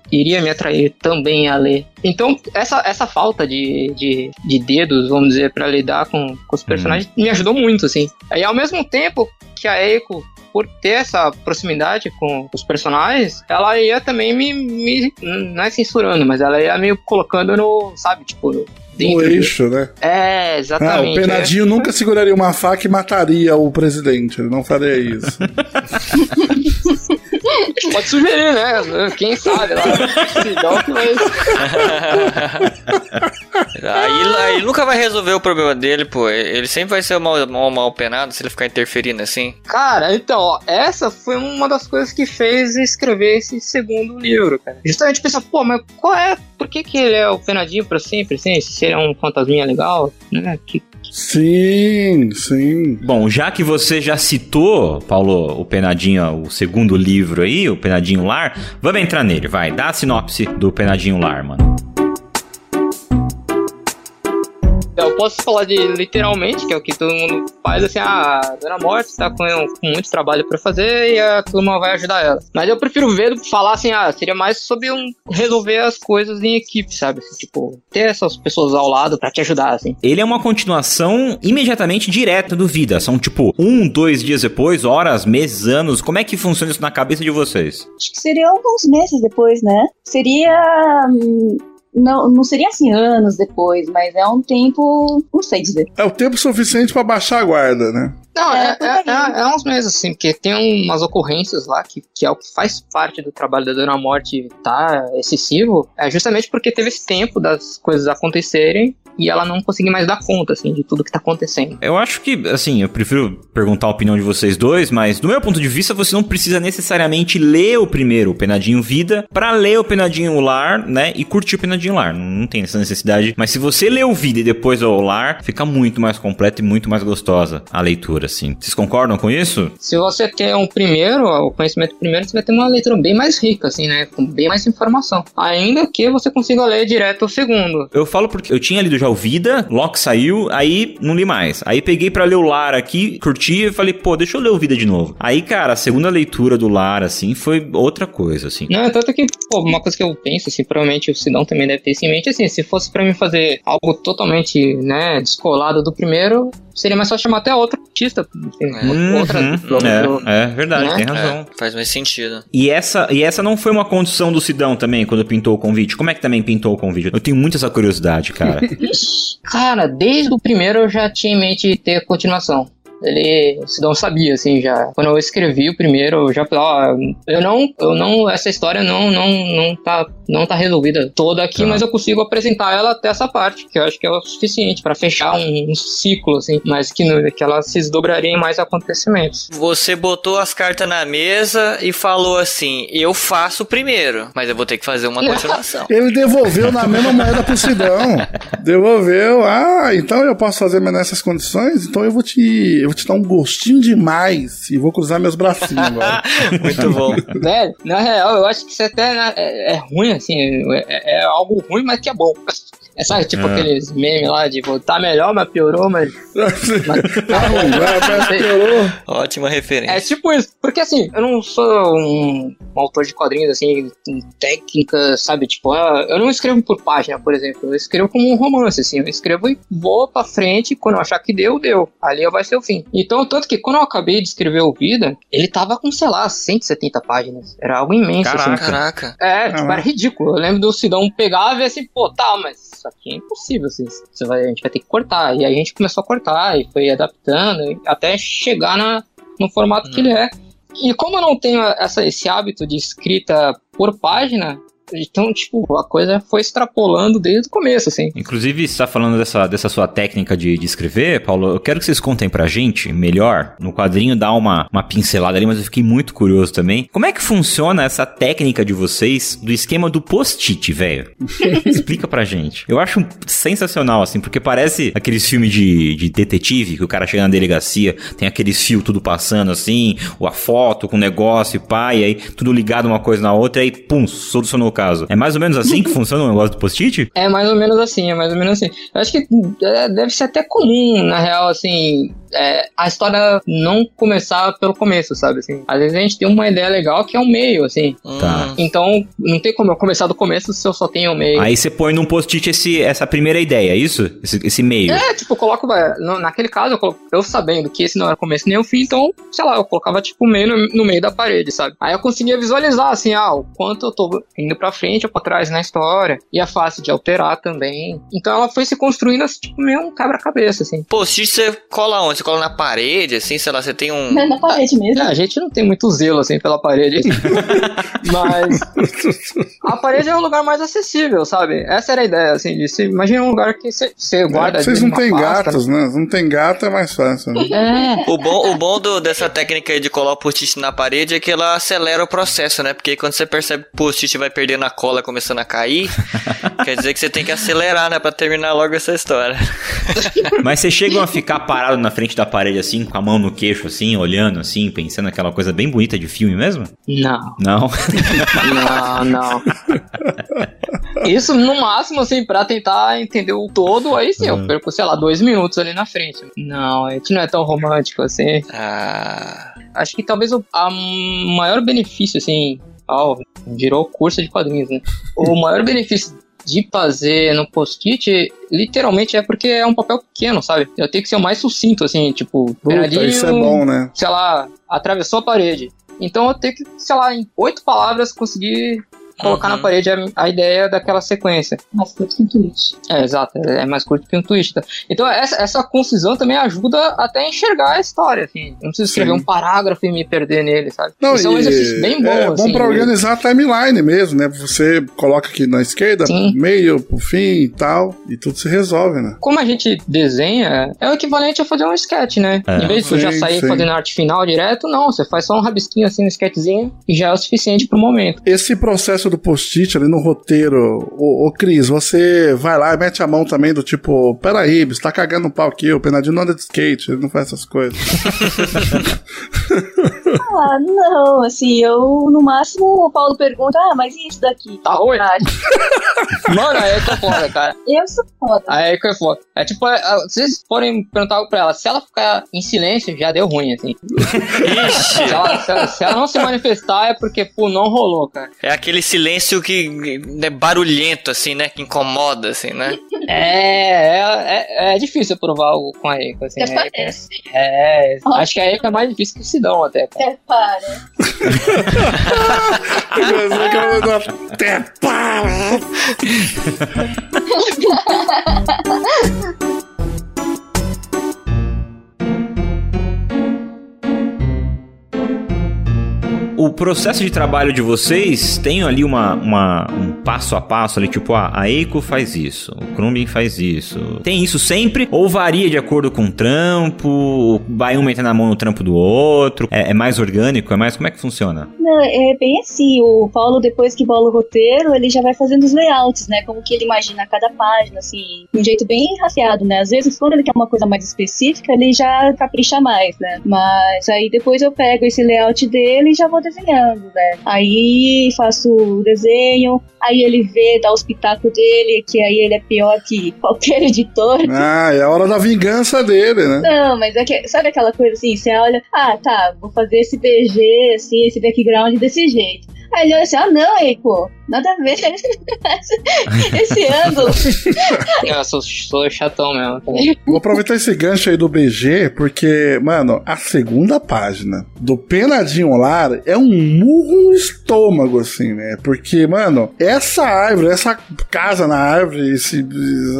iria me atrair também a ler. Então, essa, essa falta de, de, de dedos, vamos dizer, pra lidar com, com os personagens, me ajudou muito, assim. Aí, ao mesmo tempo que a Eiko, por ter essa proximidade com os personagens, ela ia também me, me não é censurando, mas ela ia me colocando no, sabe, tipo, no, dentro eixo, né? É, Ah, exatamente. o Penadinho nunca seguraria uma faca e mataria o presidente. Ele não faria isso. Pode sugerir, né? Quem sabe lá. Se dá o que. Aí, aí nunca vai resolver o problema dele, pô. Ele sempre vai ser mal, mal, mal penado se ele ficar interferindo assim. Cara, então, ó, essa foi uma das coisas que fez escrever esse segundo livro, cara. Justamente pensar, pô, mas qual é? Por que, que ele é o penadinho pra sempre, assim? Se ele é um fantasminha legal, né? Que, Sim, sim. Bom, já que você já citou, Paulo, o Penadinho, o segundo livro aí, o Penadinho Lar, vamos entrar nele, vai. Dá a sinopse do Penadinho Lar, mano. Eu posso falar de literalmente, que é o que todo mundo faz, assim, ah, a Dona Morte tá com, com muito trabalho pra fazer e a turma vai ajudar ela. Mas eu prefiro ver falar assim, ah, seria mais sobre um, resolver as coisas em equipe, sabe? Assim, tipo, ter essas pessoas ao lado pra te ajudar, assim. Ele é uma continuação imediatamente direta do Vida. São tipo um, dois dias depois, horas, meses, anos. Como é que funciona isso na cabeça de vocês? Acho que seria alguns meses depois, né? Seria. hum, Não, não seria assim anos depois, mas é um tempo. Não sei dizer. É o tempo suficiente pra baixar a guarda, né? Não, É, é, é, é- é uns meses, assim, porque tem umas ocorrências lá que, que é o que faz parte do trabalho da Dona Morte tá excessivo, é justamente porque teve esse tempo das coisas acontecerem e ela não conseguir mais dar conta, assim, de tudo que tá acontecendo. Eu acho que, assim, eu prefiro perguntar a opinião de vocês dois, mas do meu ponto de vista, você não precisa necessariamente ler o primeiro, o Penadinho Vida, pra ler o Penadinho Lar, né? E curtir o Penadinho Lar. Não tem essa necessidade. Mas se você ler o Vida e depois o Lar, fica muito mais completa e muito mais gostosa a leitura, assim. Vocês concordam com isso? Se você quer um primeiro, o conhecimento primeiro, você vai ter uma leitura bem mais rica, assim, né? Com bem mais informação. Ainda que você consiga ler direto o segundo. Eu falo porque eu tinha lido Vida, Loki saiu, aí não li mais. Aí peguei pra ler o Lar aqui, curti e falei, pô, deixa eu ler o Vida de novo. Aí, cara, a segunda leitura do Lar, assim, foi outra coisa, assim. Não, tanto que, pô, uma coisa que eu penso, assim, provavelmente o Sidão também deve ter isso em mente, assim, se fosse pra mim fazer algo totalmente, né, descolado do primeiro, seria mais só chamar até outro artista, enfim, outra... Uhum, é, é verdade, né? tem razão. É, faz mais sentido. E essa, e essa não foi uma condição do Sidão também, quando pintou o convite? Como é que também pintou o convite? Eu tenho muito essa curiosidade, cara. Cara, desde o primeiro eu já tinha em mente ter continuação. Ele, o Sidão sabia, assim, já. Quando eu escrevi o primeiro, eu já falei, ó, eu não, eu não, essa história não, não, não tá, não tá resolvida toda aqui, Tá. mas eu consigo apresentar ela até essa parte, que eu acho que é o suficiente pra fechar um, um ciclo, assim, mas que, no- que ela se desdobraria em mais acontecimentos. Você botou as cartas na mesa e falou assim: eu faço primeiro, mas eu vou ter que fazer uma continuação. Ele devolveu na mesma moeda pro Sidão. Devolveu. Ah, então eu posso fazer mas nessas condições? Então eu vou te. Eu vou te dar um gostinho demais e vou cruzar meus bracinhos agora. Muito bom. Velho, na real, eu acho que isso até né, é, é ruim, assim, é, é algo ruim, mas que é bom. É, sabe, tipo É. aqueles memes lá de tipo, tá melhor, mas piorou, mas. mas tá ruim. Vai, piorou. Ótima referência. É tipo isso, porque assim, eu não sou um, um autor de quadrinhos, assim, com técnica, sabe? Tipo, ah, eu não escrevo por página, por exemplo. Eu escrevo como um romance, assim. Eu escrevo e vou pra frente, quando eu achar que deu, deu. Ali vai ser o fim. Então, tanto que quando eu acabei de escrever o Vida, ele tava com, sei lá, 170 páginas. Era algo imenso, assim. Caraca. É, tipo, era ridículo. Eu lembro do Sidão pegar e ver assim, pô, tá, mas isso aqui é impossível, assim, você vai, a gente vai ter que cortar. E aí a gente começou a cortar e foi adaptando até chegar na, no formato que ele é. E como eu não tenho essa, esse hábito de escrita por página, então, tipo, a coisa foi extrapolando desde o começo, assim. Inclusive, você tá falando dessa, dessa sua técnica de, de escrever, Paulo. Eu quero que vocês contem pra gente melhor. No quadrinho dá uma, uma pincelada ali, mas eu fiquei muito curioso também. Como é que funciona essa técnica de vocês do esquema do post-it, velho? Explica pra gente. Eu acho sensacional, assim, porque parece aqueles filmes de, de detetive que o cara chega na delegacia, tem aqueles fios tudo passando assim, ou a foto com o negócio, pá, e aí tudo ligado uma coisa na outra, e aí, pum, solucionou o caso. É mais ou menos assim que funciona o negócio do post-it? É mais ou menos assim, é mais ou menos assim. Eu acho que é, deve ser até comum, na real, assim, é, a história não começar pelo começo, sabe? Assim, às vezes a gente tem uma ideia legal que é um meio, assim. Tá. Então, não tem como eu começar do começo se eu só tenho um meio. Aí você põe num post-it esse- essa primeira ideia, é isso? Esse, esse meio. É, tipo, eu coloco, é, naquele caso, eu, colo- eu sabendo que esse não era o começo nem o fim, então, sei lá, eu colocava, tipo, o meio no, no meio da parede, sabe? Aí eu conseguia visualizar, assim, ah, o quanto eu tô indo pra frente ou pra trás na história, e a fácil de alterar também. Então ela foi se construindo, assim, tipo, meio um quebra-cabeça, assim. Post-it você cola onde? Você cola na parede, assim, sei lá, você tem um. Na parede mesmo. É, a gente não tem muito zelo, assim, pela parede. Mas a parede é um lugar mais acessível, sabe? Essa era a ideia, assim, de se imagina um lugar que você- você guarda. É, vocês não têm gatos, né? Não tem gato é mais fácil. Né? É. O bom, o bom do- dessa técnica aí de colar o post-it na parede é que ela acelera o processo, né? Porque quando você percebe que o post-it vai perdendo a cola começando a cair, quer dizer que você tem que acelerar, né? Pra terminar logo essa história. Mas vocês chegam a ficar parado na frente da parede assim, com a mão no queixo assim, olhando assim, pensando aquela coisa bem bonita de filme mesmo? Não. Não. Não, não. Isso no máximo, assim, pra tentar entender o todo, aí sim, eu perco, sei lá, dois minutos ali na frente. Não, a gente não é tão romântico assim. Ah. Acho que talvez o a maior benefício, assim, ó, virou curso de quadrinhos, né? O maior benefício de fazer no post-it, literalmente é porque é um papel pequeno, sabe? Eu tenho que ser o mais sucinto, assim, tipo, Puta, Bernardinho, isso é bom, né? sei lá, atravessou a parede. Então eu tenho que, sei lá, em oito palavras conseguir colocar Uhum. na parede a, a ideia daquela sequência. Mais curto que um tweet. É, exato, é mais curto que um twist. tá? Então essa, essa concisão também ajuda até a enxergar a história, assim. Eu não preciso escrever Sim. um parágrafo e me perder nele, sabe? Não, Isso é um exercício bem bom, É bom assim. pra organizar a timeline mesmo, né? Você coloca aqui na esquerda, Sim. meio, pro fim e tal, e tudo se resolve, né? Como a gente desenha, é o equivalente a fazer um sketch, né? É. Em vez de você já sair sim. fazendo arte final direto, não, você faz só um rabisquinho assim, um sketchzinho, e já é o suficiente pro momento. Esse processo do post-it ali no roteiro, ô, ô Cris, você vai lá e mete a mão também do tipo, peraí, você tá cagando um pau aqui, o Penadinho não anda de skate, ele não faz essas coisas. Ah, não, assim, eu no máximo o Paulo pergunta, ah, mas e isso daqui? Tá ruim? Ah, Mano, aí é que é foda, cara. eu sou foda. Aí é que é foda. É tipo, é, é, se vocês forem perguntar algo pra ela, se ela ficar em silêncio, já deu ruim, assim. Se ela, se ela- se ela não se manifestar, é porque, pô, não rolou, cara. É aquele silêncio que é barulhento, assim, né? Que incomoda, assim, né? É, é, é, é difícil provar algo com a Eiko, assim. A Eiko é- parece. É, acho que a Eiko é mais difícil que o Sidão, até. Até para. Até para! O processo de trabalho de vocês tem ali uma, uma- um passo a passo ali, tipo, ah, a Eiko faz isso, o Krumbin faz isso. Tem isso sempre? Ou varia de acordo com o trampo? Vai um meter na mão no trampo do outro? É, é mais orgânico? É mais. Como é que funciona? Não, é bem assim, o Paulo, depois que bola o roteiro, ele já vai fazendo os layouts, né? Como que ele imagina cada página, assim, de um jeito bem rafiado, né? Às vezes, quando ele quer uma coisa mais específica, ele já capricha mais, né? Mas aí depois eu pego esse layout dele e já vou desenhando, né? Aí faço o desenho, aí ele vê, dá os pitacos dele, que aí ele é pior que qualquer editor. Ah, é a hora da vingança dele, né? Não, mas é que, sabe aquela coisa assim, você olha, ah, tá, vou fazer esse BG, assim, esse background desse jeito. Aí ele olha assim, ah, não, pô, nada a ver esse ângulo. Eu sou, sou chatão mesmo. também. Vou aproveitar esse gancho aí do BG, porque, mano, a segunda página do Penadinho Lar é um murro no estômago, assim, né? Porque, mano, essa árvore, essa casa na árvore, esse,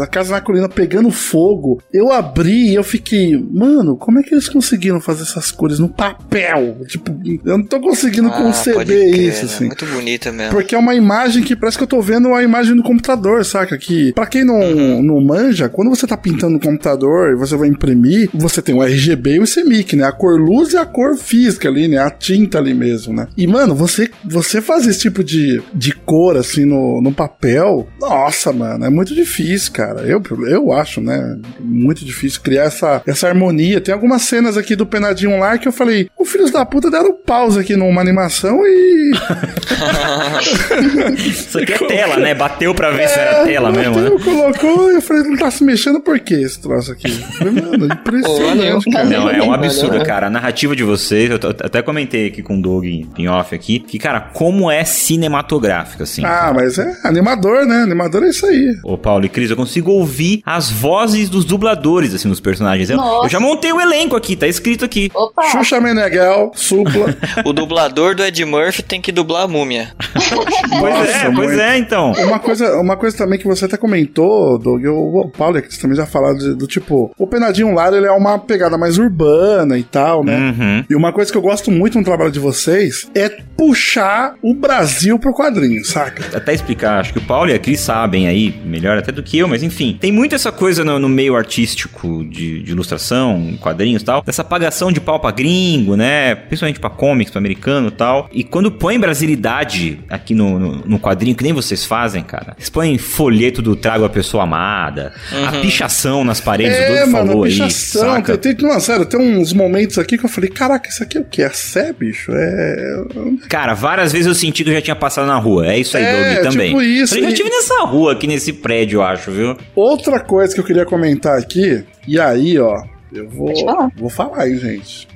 a casa na colina pegando fogo, eu abri e eu fiquei, mano, como é que eles conseguiram fazer essas cores no papel? Tipo, eu não tô conseguindo Ah, conceber crer, isso, né? assim. Muito bonita mesmo. Porque é uma imagem que parece que eu tô vendo a imagem do computador, saca? Que, pra quem não, Uhum. não manja, quando você tá pintando no computador e você vai imprimir, você tem o RGB e o CMYK, né? A cor luz e a cor física ali, né? A tinta ali mesmo, né? E, mano, você, você fazer esse tipo de, de cor, assim, no, no papel, nossa, mano, é muito difícil, cara. Eu, eu acho, né? Muito difícil criar essa, essa harmonia. Tem algumas cenas aqui do Penadinho lá que eu falei, o filhos da puta deram pausa aqui numa animação e Isso aqui é tela, né? Bateu pra ver se era tela mesmo, né? Bateu, colocou, eu falei, não tá se mexendo por quê esse troço aqui? Mano, impressionante, cara. Não, é um absurdo, cara. A narrativa de vocês, eu até comentei aqui com o Doug em off aqui, que, cara, como é cinematográfica, assim. Ah, mas é animador, né? Animador é isso aí. Ô, Paulo e Cris, eu consigo ouvir as vozes dos dubladores, assim, dos personagens. Eu, eu já montei o elenco aqui, tá escrito aqui. Opa! Xuxa Meneghel, Supla. O dublador do Ed Murphy tem que dublar a múmia. Pois Nossa, é, pois muito. é, então. Uma coisa, uma coisa também que você até comentou, Doug, o, o Paulo e a Cris também já falaram de- do tipo, o Penadinho Lar, ele é uma pegada mais urbana e tal, né? Uhum. E uma coisa que eu gosto muito no trabalho de vocês é puxar o Brasil pro quadrinho, saca? Até explicar, acho que o Paulo e a Cris sabem aí, melhor até do que eu, mas enfim, tem muito essa coisa no, no meio artístico de, de ilustração, quadrinhos e tal, dessa apagação de pau pra gringo, né? Principalmente pra comics, pra americano e tal. E quando põe brasilidade aqui no, no, no quadrinho, que nem vocês fazem, cara, vocês põem folheto do Trago a Pessoa Amada, a pichação nas paredes, o É, Doug mano, falou a aí, pichação. saca? Tem, tem, não, sério, tem uns momentos aqui que eu falei, caraca, isso aqui é o que? É Sé, bicho? É. Cara, várias vezes eu senti que eu já tinha passado na rua. É isso aí, É, Doug, também. tipo isso, Falei, já e- estive nessa rua aqui nesse prédio, eu acho, viu? Outra coisa que eu queria comentar aqui, e aí, ó, eu vou, falar. vou falar, hein, gente.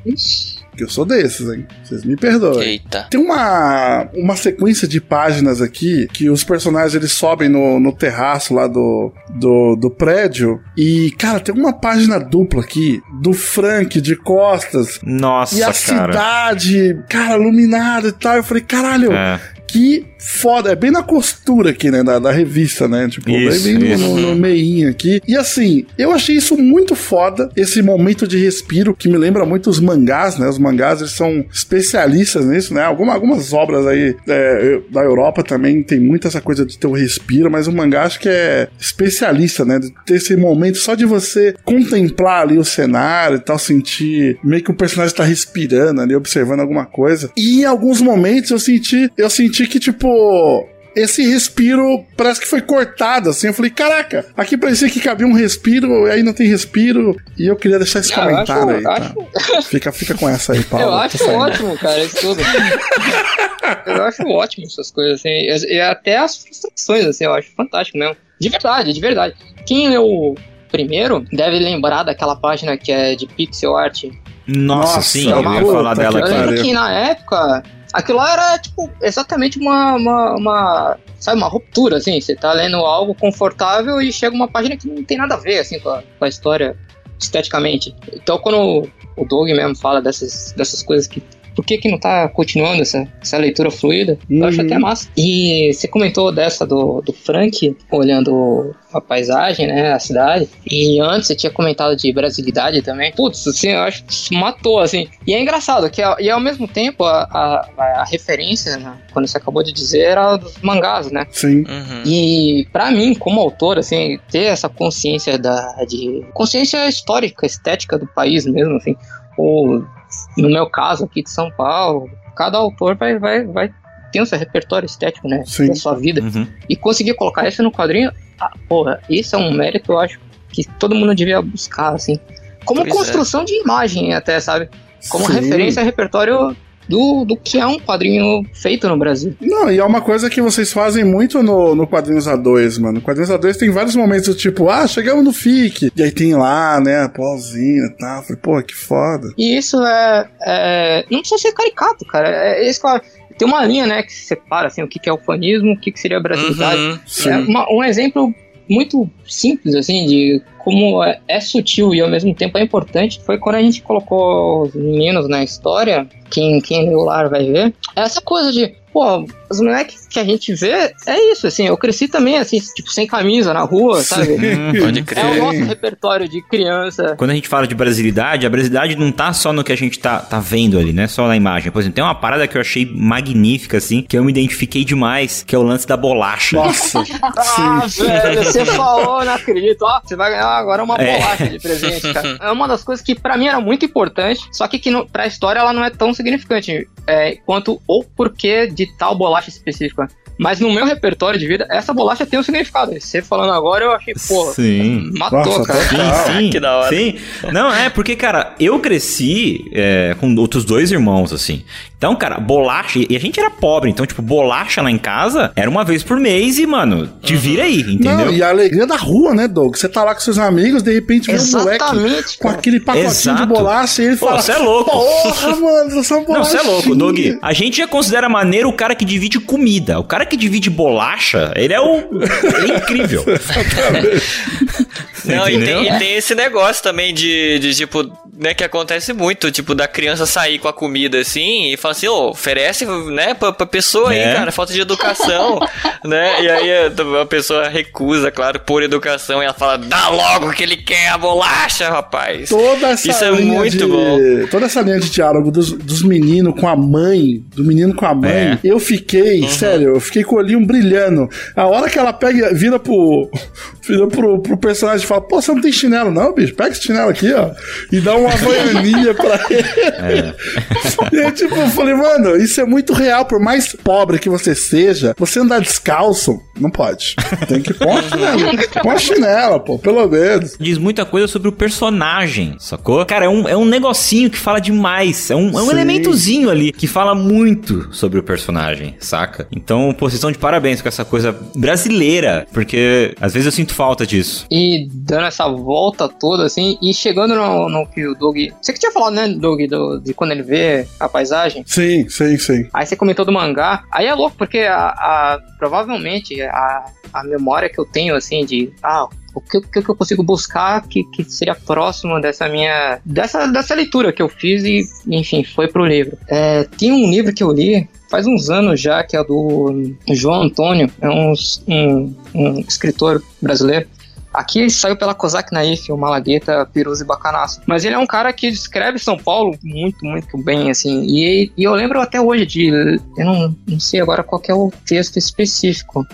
Que eu sou desses, hein? Vocês me perdoem. Eita. Tem uma, uma sequência de páginas aqui que os personagens eles sobem no, no terraço lá do, do, do prédio. E, cara, tem uma página dupla aqui do Frank de costas. Nossa, e a cara. cidade, cara, iluminada e tal. Eu falei, caralho, É. que foda. É bem na costura aqui, né? Da, da revista, né? Tipo, Isso, bem, bem isso. no, no meinho aqui. E assim, eu achei isso muito foda. Esse momento de respiro que me lembra muito os mangás, né? Os mangás, eles são especialistas nisso, né? Alguma, algumas obras aí é, da Europa também tem muito essa coisa de ter o respiro, mas o mangá acho que é especialista, né? De ter esse momento só de você contemplar ali o cenário e tal, sentir meio que o personagem tá respirando ali, observando alguma coisa. E em alguns momentos eu senti, eu senti que, tipo, esse respiro parece que foi cortado, assim. Eu falei, caraca, aqui parecia que cabia um respiro, e aí não tem respiro. E eu queria deixar esse Ah, comentário acho- aí, tá? Fica, fica com essa aí, Paulo. eu Tô acho ótimo, cara, isso tudo. eu acho ótimo essas coisas, assim. E, até as frustrações, assim, eu acho fantástico mesmo. De verdade, de verdade. Quem leu o primeiro deve lembrar daquela página que é de pixel art. Nossa, Nossa, sim, eu ia falar dela Eu lembro que na época, aquilo lá era, tipo, exatamente uma, uma, uma, sabe, uma ruptura, assim. Você tá lendo algo confortável e chega uma página que não tem nada a ver, assim, com a, com a história esteticamente. Então, quando o Doug mesmo fala dessas, dessas coisas que por que, que não tá continuando essa, essa leitura fluida? Eu acho Uhum. até massa. E você comentou dessa do, do Frank, olhando a paisagem, né, a cidade. E antes você tinha comentado de brasilidade também. Putz, assim, eu acho que isso matou, assim. E é engraçado, que e ao mesmo tempo a, a, a referência, né, quando você acabou de dizer, era dos mangás, né? Sim. Uhum. E pra mim, como autor, assim, ter essa consciência da de consciência histórica, estética do país mesmo, assim, ou no meu caso aqui de São Paulo, cada autor vai vai, vai ter o seu repertório estético, né, Sim. da sua vida Uhum. e conseguir colocar isso no quadrinho, ah, porra, isso é um mérito, eu acho que todo mundo devia buscar, assim, como Pois é. construção de imagem até, sabe? Como Sim. referência a repertório do, do que é um quadrinho feito no Brasil. Não, e é uma coisa que vocês fazem muito no, no Quadrinhos A2, mano. No Quadrinhos A2 tem vários momentos do tipo, ah, chegamos no FIC. E aí tem lá, né, a pauzinha e tal. Falei, pô, que foda. E isso é, é- Não precisa ser caricato, cara. É, é isso que eu- Tem uma linha, né, que separa assim, o que que é ufanismo, o que, que seria brasilidade. Uhum. É uma- um exemplo muito simples, assim, de como é, é sutil e ao mesmo tempo é importante, foi quando a gente colocou os meninos na história, quem, quem leu vai ver, essa coisa de, pô, os moleques que a gente vê, é isso, assim, eu cresci também, assim, tipo, sem camisa na rua, sabe? Pode É o crer. nosso repertório de criança. Quando a gente fala de brasilidade, a brasilidade não tá só no que a gente tá, tá vendo ali, né? Só na imagem. Por exemplo, tem uma parada que eu achei magnífica, assim, que eu me identifiquei demais, que é o lance da bolacha. Nossa. Ah, velho, você falou, não acredito. Ó, você vai ganhar agora uma É. bolacha de presente, cara. É uma das coisas que pra mim era muito importante, só que, que no, pra história ela não é tão significante é, quanto o porquê de tal bolacha específica. Mas no meu repertório de vida, essa bolacha tem um significado. Você falando agora, eu achei, pô, Sim. matou, Nossa, cara. Sim, sim. Que da hora. Sim. Não, é, porque, cara, eu cresci é, com outros dois irmãos, assim. Então, cara, bolacha. E a gente era pobre, então, tipo, bolacha lá em casa era uma vez por mês e, mano, te vira aí, entendeu? Não, e a alegria da rua, né, Doug? Você tá lá com seus amigos, de repente vê um moleque Exatamente, com cara. aquele pacotinho Exato. de bolacha e ele Pô, fala: você é louco. Porra, mano, essa Não, bolacha. você é louco, Doug. A gente já considera maneiro o cara que divide comida. O cara que divide bolacha, ele é o. Ele é incrível. Não, e tem, e tem esse negócio também de, de, tipo, né, que acontece muito, tipo, da criança sair com a comida assim e falar assim, ô, oferece, né, pra, pra pessoa É. aí, cara, falta de educação, né? E aí a, a pessoa recusa, claro, por educação, e ela fala, dá logo que ele quer a bolacha, rapaz. Toda essa Isso é linha muito de, bom. Toda essa linha de diálogo dos, dos meninos com a mãe, do menino com a mãe, É. eu fiquei, sério, eu fiquei com o olhinho brilhando. A hora que ela pega, vira pro, vira pro, pro personagem e fala: Pô, você não tem chinelo, não, bicho? Pega esse chinelo aqui, ó. E dá uma havaianinha pra ele. E aí, tipo, eu falei, mano, isso é muito real. Por mais pobre que você seja, você andar descalço, não pode. Tem que pôr chinela. Uma chinela, pô, pelo menos. Diz muita coisa sobre o personagem, sacou? Cara, é um, é um negocinho que fala demais. É um, é um Sim. elementozinho ali que fala muito sobre o personagem, saca? Então, pô, vocês estão de parabéns com essa coisa brasileira, porque às vezes eu sinto falta disso. E dando essa volta toda, assim, e chegando no, no que o Doug. Você que tinha falado, né, Doug, do- de quando ele vê a paisagem. Sim, sim, sim. Aí você comentou do mangá. Aí é louco, porque a, a- provavelmente a, a memória que eu tenho, assim, de. Ah, o que, que eu consigo buscar que, que seria próximo dessa minha. Dessa, dessa leitura que eu fiz e, enfim, foi pro livro. É, tem um livro que eu li. Faz uns anos já, que é do João Antônio, é um, um, um escritor brasileiro. Aqui saiu pela Kozak Naif, o Malagueta, Piruza e Bacanaço. Mas ele é um cara que descreve São Paulo muito, muito bem, assim. E, e eu lembro até hoje de. Eu não, não sei agora qual é o texto específico.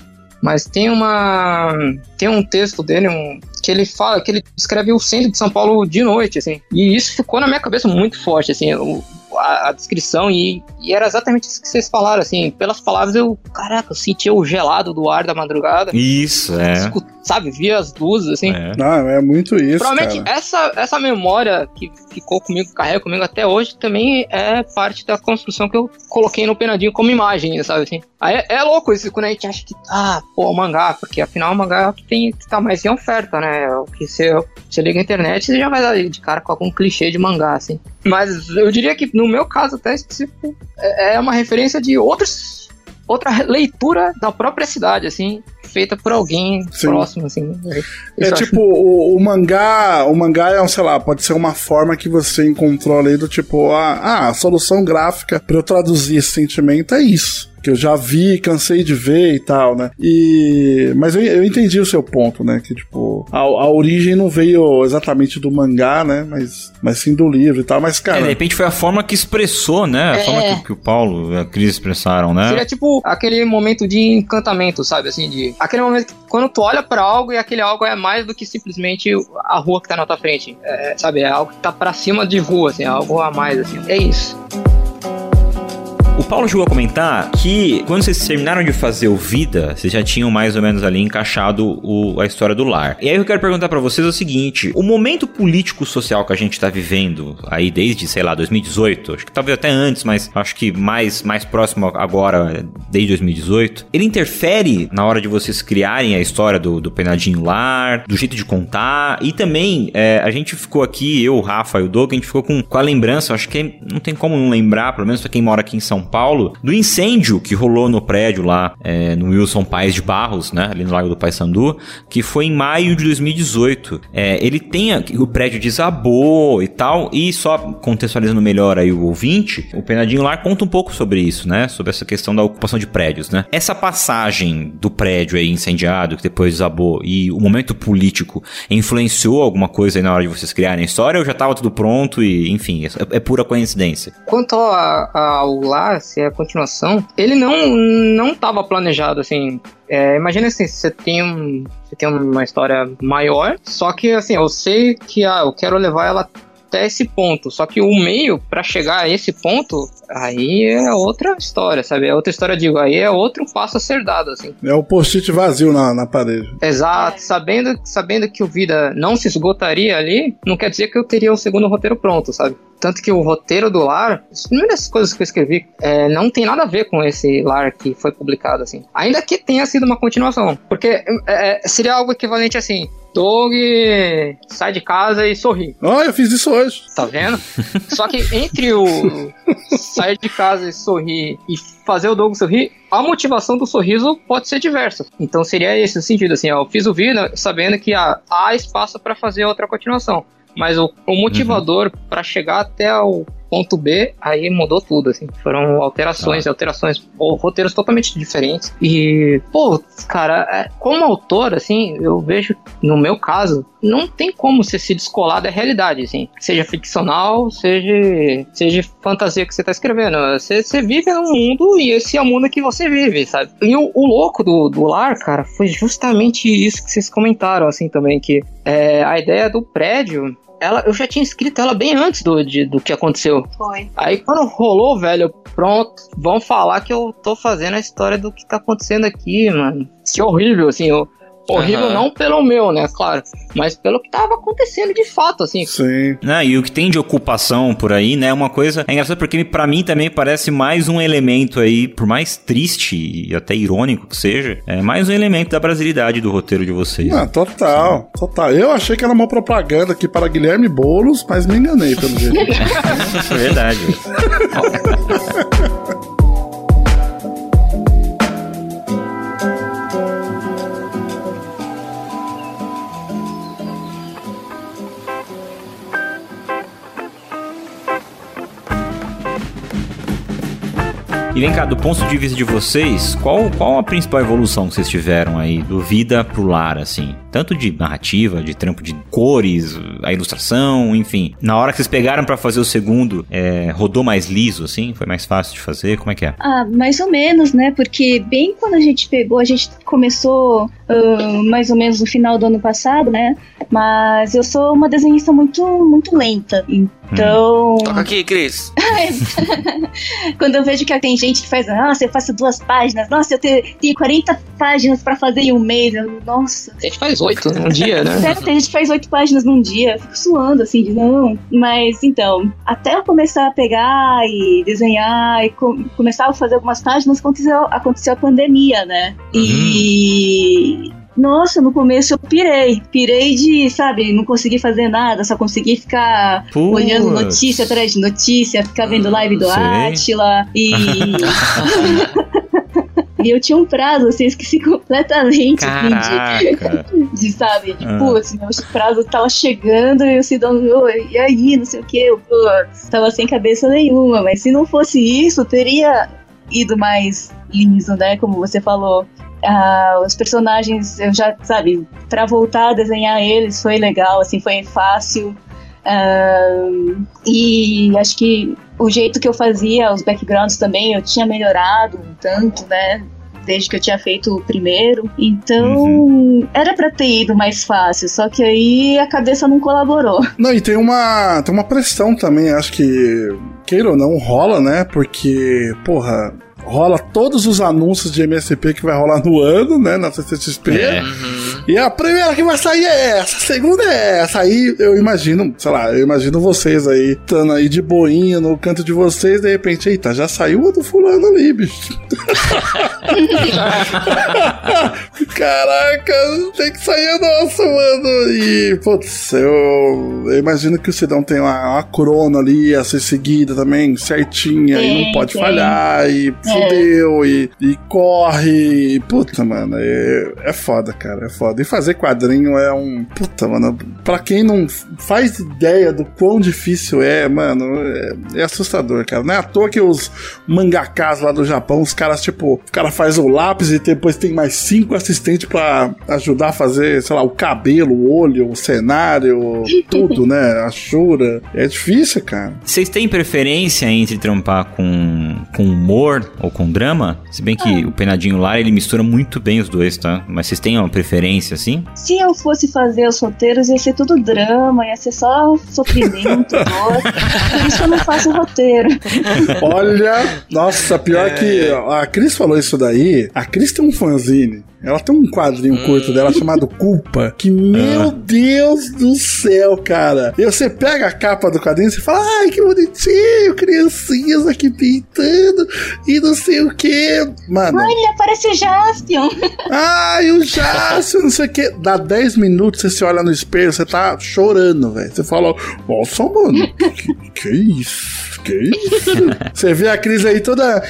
Mas tem uma. Tem um texto dele um, que ele fala que ele descreve o centro de São Paulo de noite, assim. E isso ficou na minha cabeça muito forte, assim. A, a descrição e, e era exatamente isso que vocês falaram, assim. Pelas palavras eu, caraca, eu sentia o gelado do ar da madrugada. Isso, é. Sabe, via as luzes, assim. É. Não, é muito isso. Provavelmente cara. essa, essa memória que ficou comigo, carrega comigo até hoje, também é parte da construção que eu coloquei no penadinho como imagem, sabe assim? Aí é, é louco isso quando a gente acha que, ah, pô, mangá, porque afinal o mangá é o que tem que tá mais em oferta, né? O que você, você liga a internet você já vai dar de cara com algum clichê de mangá, assim. Mas eu diria que no meu caso até específico, é é uma referência de outros outra leitura da própria cidade, assim, feita por alguém Sim. próximo, assim. É tipo, o, o mangá, o mangá é um, sei lá, pode ser uma forma que você encontrou ali do tipo, ah, ah, a solução gráfica pra eu traduzir esse sentimento é isso. Que eu já vi, cansei de ver e tal, né? E. Mas eu, eu entendi o seu ponto, né? Que, tipo, a, a origem não veio exatamente do mangá, né? Mas, mas sim do livro e tal. Mas, É, cara. de repente foi a forma que expressou, né? A É. forma que, que o Paulo e a Cris expressaram, né? Seria tipo aquele momento de encantamento, sabe? Assim, de. Aquele momento que quando tu olha pra algo e aquele algo é mais do que simplesmente a rua que tá na tua frente. É, sabe? É algo que tá pra cima de rua, assim, é algo a mais, assim. É isso. O Paulo chegou a comentar que quando vocês terminaram de fazer o Vida, vocês já tinham mais ou menos ali encaixado o- a história do lar. E aí eu quero perguntar pra vocês o seguinte: o momento político-social que a gente tá vivendo aí desde, sei lá, 2018, acho que talvez até antes, mas acho que mais, mais próximo agora, desde 2018, ele interfere na hora de vocês criarem a história do, do Penadinho Lar, do jeito de contar, e também é, a gente ficou aqui, eu, o Rafa e o Doug, a gente ficou com, com a lembrança, acho que não tem como não lembrar, pelo menos pra quem mora aqui em São Paulo, do incêndio que rolou no prédio lá, é, no Wilson Paes de Barros, né, ali no Lago do Paissandu, que foi em maio de 2018. É, ele tem, o prédio desabou e tal, e só contextualizando melhor aí o ouvinte, o Penadinho Lar conta um pouco sobre isso, né, sobre essa questão da ocupação de prédios, né. Essa passagem do prédio aí incendiado, que depois desabou, e o momento político influenciou alguma coisa aí na hora de vocês criarem a história, ou já tava tudo pronto e, enfim, é, é pura coincidência? Quanto ao lar, se é a continuação, ele não não estava planejado assim. É, imagina assim, você tem um, você tem uma história maior, só que assim, eu sei que ah, eu quero levar ela até esse ponto, só que o meio pra chegar a esse ponto, aí é outra história, sabe? É outra história, digo, aí é outro passo a ser dado, assim. É o post-it vazio na, na parede. Exato, sabendo, sabendo que o Vida não se esgotaria ali, não quer dizer que eu teria o segundo roteiro pronto, sabe? Tanto que o roteiro do Lar, uma das coisas que eu escrevi, é, não tem nada a ver com esse Lar que foi publicado, assim. Ainda que tenha sido uma continuação. Porque é, seria algo equivalente assim. Doug sai de casa e sorri. Ó, eu fiz isso hoje. Tá vendo? Só que entre o sair de casa e sorrir e fazer o Doug sorrir, a motivação do sorriso pode ser diversa. Então seria esse o sentido, assim, ó, eu fiz o vídeo sabendo que ah, há espaço para fazer outra continuação. Mas o, o motivador para chegar até o ponto B, aí mudou tudo, assim. Foram alterações, alterações, ou roteiros totalmente diferentes. E, pô, cara, é, como autor, assim, eu vejo, no meu caso, não tem como você se descolar da realidade, assim. Seja ficcional, seja, seja fantasia que você tá escrevendo. Você, você vive num mundo e esse é o mundo que você vive, sabe? E o, o louco do, do lar, cara, foi justamente isso que vocês comentaram, assim, também, que é, a ideia do prédio ela, eu já tinha escrito ela bem antes do, de, do que aconteceu. Foi. Aí quando rolou, velho, pronto, vão falar que eu tô fazendo a história do que tá acontecendo aqui, mano. Que horrível, assim, eu, horrível Aham. não pelo meu, né, claro, mas pelo que tava acontecendo de fato, assim. Sim. Né, e o que tem de ocupação por aí, né, é uma coisa... É engraçado porque pra mim também parece mais um elemento aí, por mais triste e até irônico que seja, é mais um elemento da brasilidade do roteiro de vocês. Ah, total, total. Eu achei que era uma propaganda aqui para Guilherme Boulos, mas me enganei pelo jeito. é verdade. E vem cá, do ponto de vista de vocês, qual, qual a principal evolução que vocês tiveram aí do vida pro lar, assim? Tanto de narrativa, de trampo de cores, a ilustração, enfim. Na hora que vocês pegaram pra fazer o segundo, é, rodou mais liso, assim? Foi mais fácil de fazer? Como é que é? Ah, mais ou menos, né? Porque bem quando a gente pegou, a gente começou ah, mais ou menos no final do ano passado, né? Mas eu sou uma desenhista muito, muito lenta. Então. Toca aqui, Cris. Quando eu vejo que tem gente que faz, nossa, eu faço duas páginas, nossa, eu te- tenho 40 páginas pra fazer em um mês. Eu, nossa. A gente faz oito num dia, né? Sério, tem gente que faz oito páginas num dia. Eu fico suando, assim, de não. Mas então, até eu começar a pegar e desenhar e co- começar a fazer algumas páginas, aconteceu, aconteceu a pandemia, né? E. Nossa, no começo eu pirei. Pirei de, sabe, não consegui fazer nada, só consegui ficar Putz. olhando notícia atrás de notícia, ficar vendo live do Sei. Átila e. E eu tinha um prazo, assim, eu esqueci completamente assim, de, de, sabe, de, Ah. putz, meu prazo tava chegando e o Sidão, "Oi, e aí, não sei o que, eu putz, tava sem cabeça nenhuma, mas se não fosse isso, teria ido mais liso, né, como você falou. Ah, os personagens, eu já, sabe, pra voltar a desenhar eles foi legal, assim, foi fácil. Ah, e acho que o jeito que eu fazia os backgrounds também eu tinha melhorado um tanto, né? Desde que eu tinha feito o primeiro. Então, era pra ter ido mais fácil, só que aí a cabeça não colaborou. Não, e tem uma, tem uma pressão também, acho que, queira ou não, rola, né? Porque, porra, rola todos os anúncios de MSP que vai rolar no ano, né? Na CCXP. É. E a primeira que vai sair é essa, a segunda é essa. Aí eu imagino, sei lá, eu imagino vocês aí, estando aí de boinha no canto de vocês, de repente, eita, já saiu a do fulano ali, bicho. Caraca, tem que sair a nossa, mano. E, putz, eu, eu imagino que o Sidão tem uma, uma crono ali a ser seguida também, certinha, e não Tem, pode tem. falhar, e fudeu, e, e corre. E, puta, mano, é, é foda, cara, é foda. E fazer quadrinho é um. Puta, mano, pra quem não faz ideia do quão difícil é, mano, é, é assustador, cara. Não é à toa que os mangakas lá do Japão, os caras, tipo, o cara faz o lápis e depois tem mais cinco assistentes pra ajudar a fazer, sei lá, o cabelo, o olho, o cenário, tudo, né? A chura. É difícil, cara. Vocês têm preferência entre trampar com, com humor ou com drama? Se bem que o Penadinho lá, ele mistura muito bem os dois, tá? Mas vocês têm uma preferência, assim? Se eu fosse fazer os roteiros, ia ser tudo drama, ia ser só sofrimento, dor. Por isso eu não faço roteiro. Olha, nossa, pior que a Cris falou isso daí. A Cris tem um fanzine. Ela tem um quadrinho curto dela chamado Culpa. Que, meu Deus do céu, cara. E você pega a capa do quadrinho e você fala: Ai, que bonitinho, criancinhas aqui pintando e não sei o que. Mano. Olha, parece Jaspion. Ai, o Jácio, não sei o que. Dá 10 minutos, você se olha no espelho, você tá chorando, velho. Você fala, nossa, mano, que, que isso? Que isso? Você vê a Cris aí toda.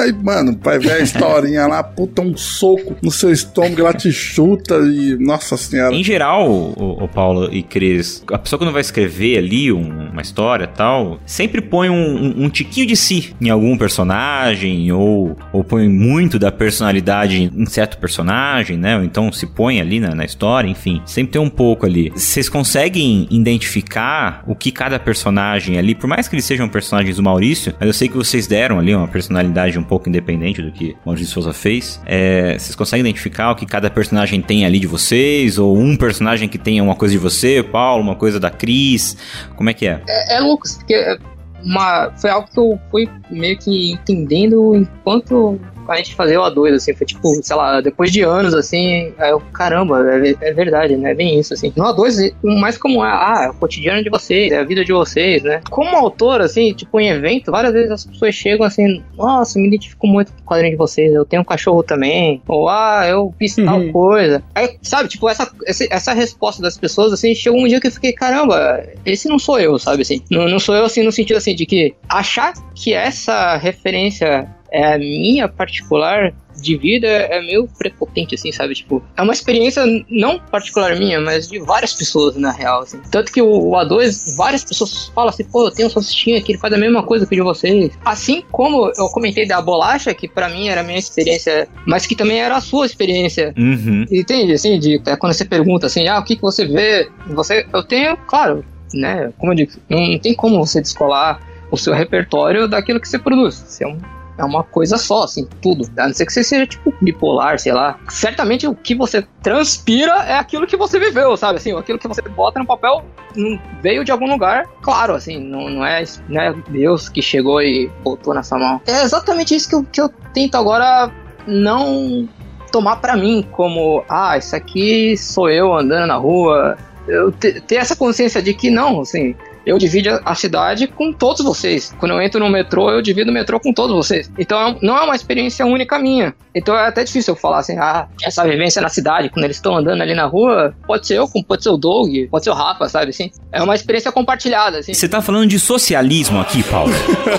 Aí, mano, vai ver a historinha lá, puta, um soco no seu estômago, ela te chuta e. Nossa senhora. Em geral, o, Paulo e Cris, a pessoa quando vai escrever ali um- uma história tal, sempre põe um, um- um tiquinho de si em algum personagem, ou, ou põe muito da personalidade em certo personagem, né? Ou então se põe ali na, na história, enfim. Sempre tem um pouco ali. Vocês conseguem identificar o que cada personagem ali, por mais que eles sejam personagens do Maurício, mas eu sei que vocês deram ali uma personalidade um pouco independente do que Maurício Souza fez. É, vocês conseguem identificar o que cada personagem tem ali de vocês? Ou um personagem que tenha uma coisa de você, Paulo, uma coisa da Cris? Como é que é? É, é louco, porque é uma, foi algo que eu fui meio que entendendo enquanto a gente fazia o A2, assim, foi tipo, sei lá, depois de anos, assim, aí eu, caramba, é, é verdade, né, bem isso, assim. No A2, o mais comum é, ah, é o cotidiano de vocês, é a vida de vocês, né. Como autor, assim, tipo, em evento, várias vezes as pessoas chegam assim, nossa, me identifico muito com o quadrinho de vocês, eu tenho um cachorro também, ou, ah, eu fiz tal coisa. Aí, sabe, tipo, essa, esse- essa resposta das pessoas, assim, chegou um dia que eu fiquei, caramba, esse não sou eu, sabe, assim. Não, não sou eu, assim, no sentido, assim, de que achar que essa referência é a minha particular de vida é meio prepotente, assim, sabe? Tipo, é uma experiência não particular minha, mas de várias pessoas, na real, assim. Tanto que o, o A2, várias pessoas falam assim, pô, eu tenho um salsichinha que ele faz a mesma coisa que o de vocês. Assim como eu comentei da bolacha, que pra mim era a minha experiência, mas que também era a sua experiência. Uhum. Entende? Assim, de, é quando você pergunta assim, ah, o que, que você vê? Você, eu tenho, claro, né? Como eu digo, não tem como você descolar o seu repertório daquilo que você produz. Você é, um- é uma coisa só, assim, tudo. A não ser que você seja, tipo, bipolar, sei lá. Certamente o que você transpira é aquilo que você viveu, sabe? Assim, aquilo que você bota no papel não veio de algum lugar. Claro, assim, não, não, é, não é Deus que chegou e botou na sua mão. É exatamente isso que eu, que eu tento agora não tomar pra mim como, ah, isso aqui sou eu andando na rua. Eu te- ter essa consciência de que não, assim, eu divido a- cidade com todos vocês. Quando eu entro no metrô, eu divido o metrô com todos vocês. Então é não é uma experiência única minha. Então é até difícil eu falar assim, ah, essa vivência na cidade, quando eles estão andando ali na rua, pode ser eu, pode ser o Doug, pode ser o Rafa, sabe assim? É uma experiência compartilhada, assim. Você tá falando de socialismo aqui, Paulo?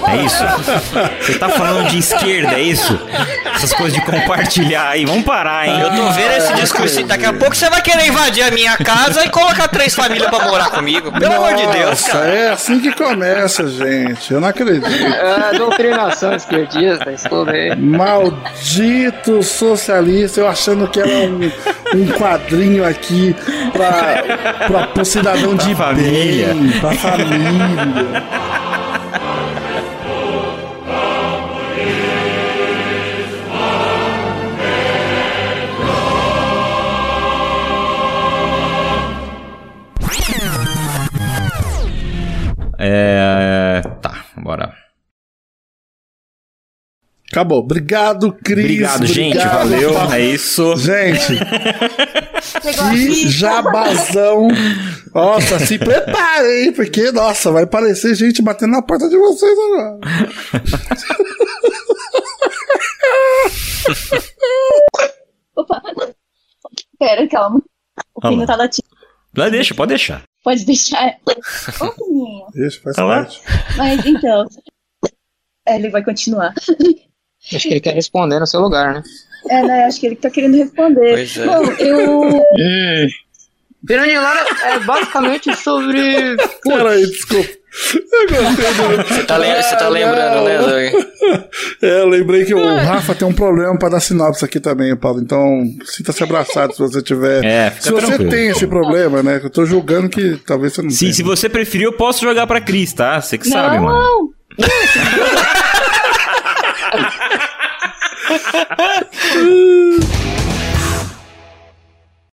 É isso? Você tá falando de esquerda, é isso? Essas coisas de compartilhar aí, vamos parar, hein? Eu tô vendo esse discurso. Daqui a pouco você vai querer invadir a minha casa e colocar três famílias pra morar comigo. Pelo amor de Deus, Nossa, cara. É assim que começa, gente. Eu não acredito. É, doutrinação esquerdista, isso tudo aí. Maldito socialista, eu achando que era um, um quadrinho aqui pra, pra, pro cidadão de família. bem, pra família. É. Tá, bora. Acabou. Obrigado, Cris. Obrigado, gente. Obrigado, Valeu. É isso. Gente, que jabazão. Nossa, se preparem, porque, nossa, vai aparecer gente batendo na porta de vocês agora. Opa. Pera, calma. O lá. tá latindo. Não, deixa, pode deixar. Pode deixar. Ô, Pininho. Deixa, faz Tá lá? parte. Mas então. é, Ele vai continuar. Acho que ele quer responder no seu lugar, né? É, né? Acho que ele que tá querendo responder. Pois é. Bom, eu. Hum. Piranilada é basicamente sobre. Peraí, desculpa. Eu gostei do... Você tá, lem- você tá lembrando, né, Doug? É, eu lembrei que o Rafa tem um problema pra dar sinopse aqui também, Paulo. Então, sinta-se abraçado se você tiver. É, fica se você tranquilo. tem esse problema, né? que Eu tô julgando que talvez você não Sim, tenha. se você preferir, eu posso jogar pra Cris, tá? Você que sabe, mano. Não!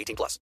18 plus.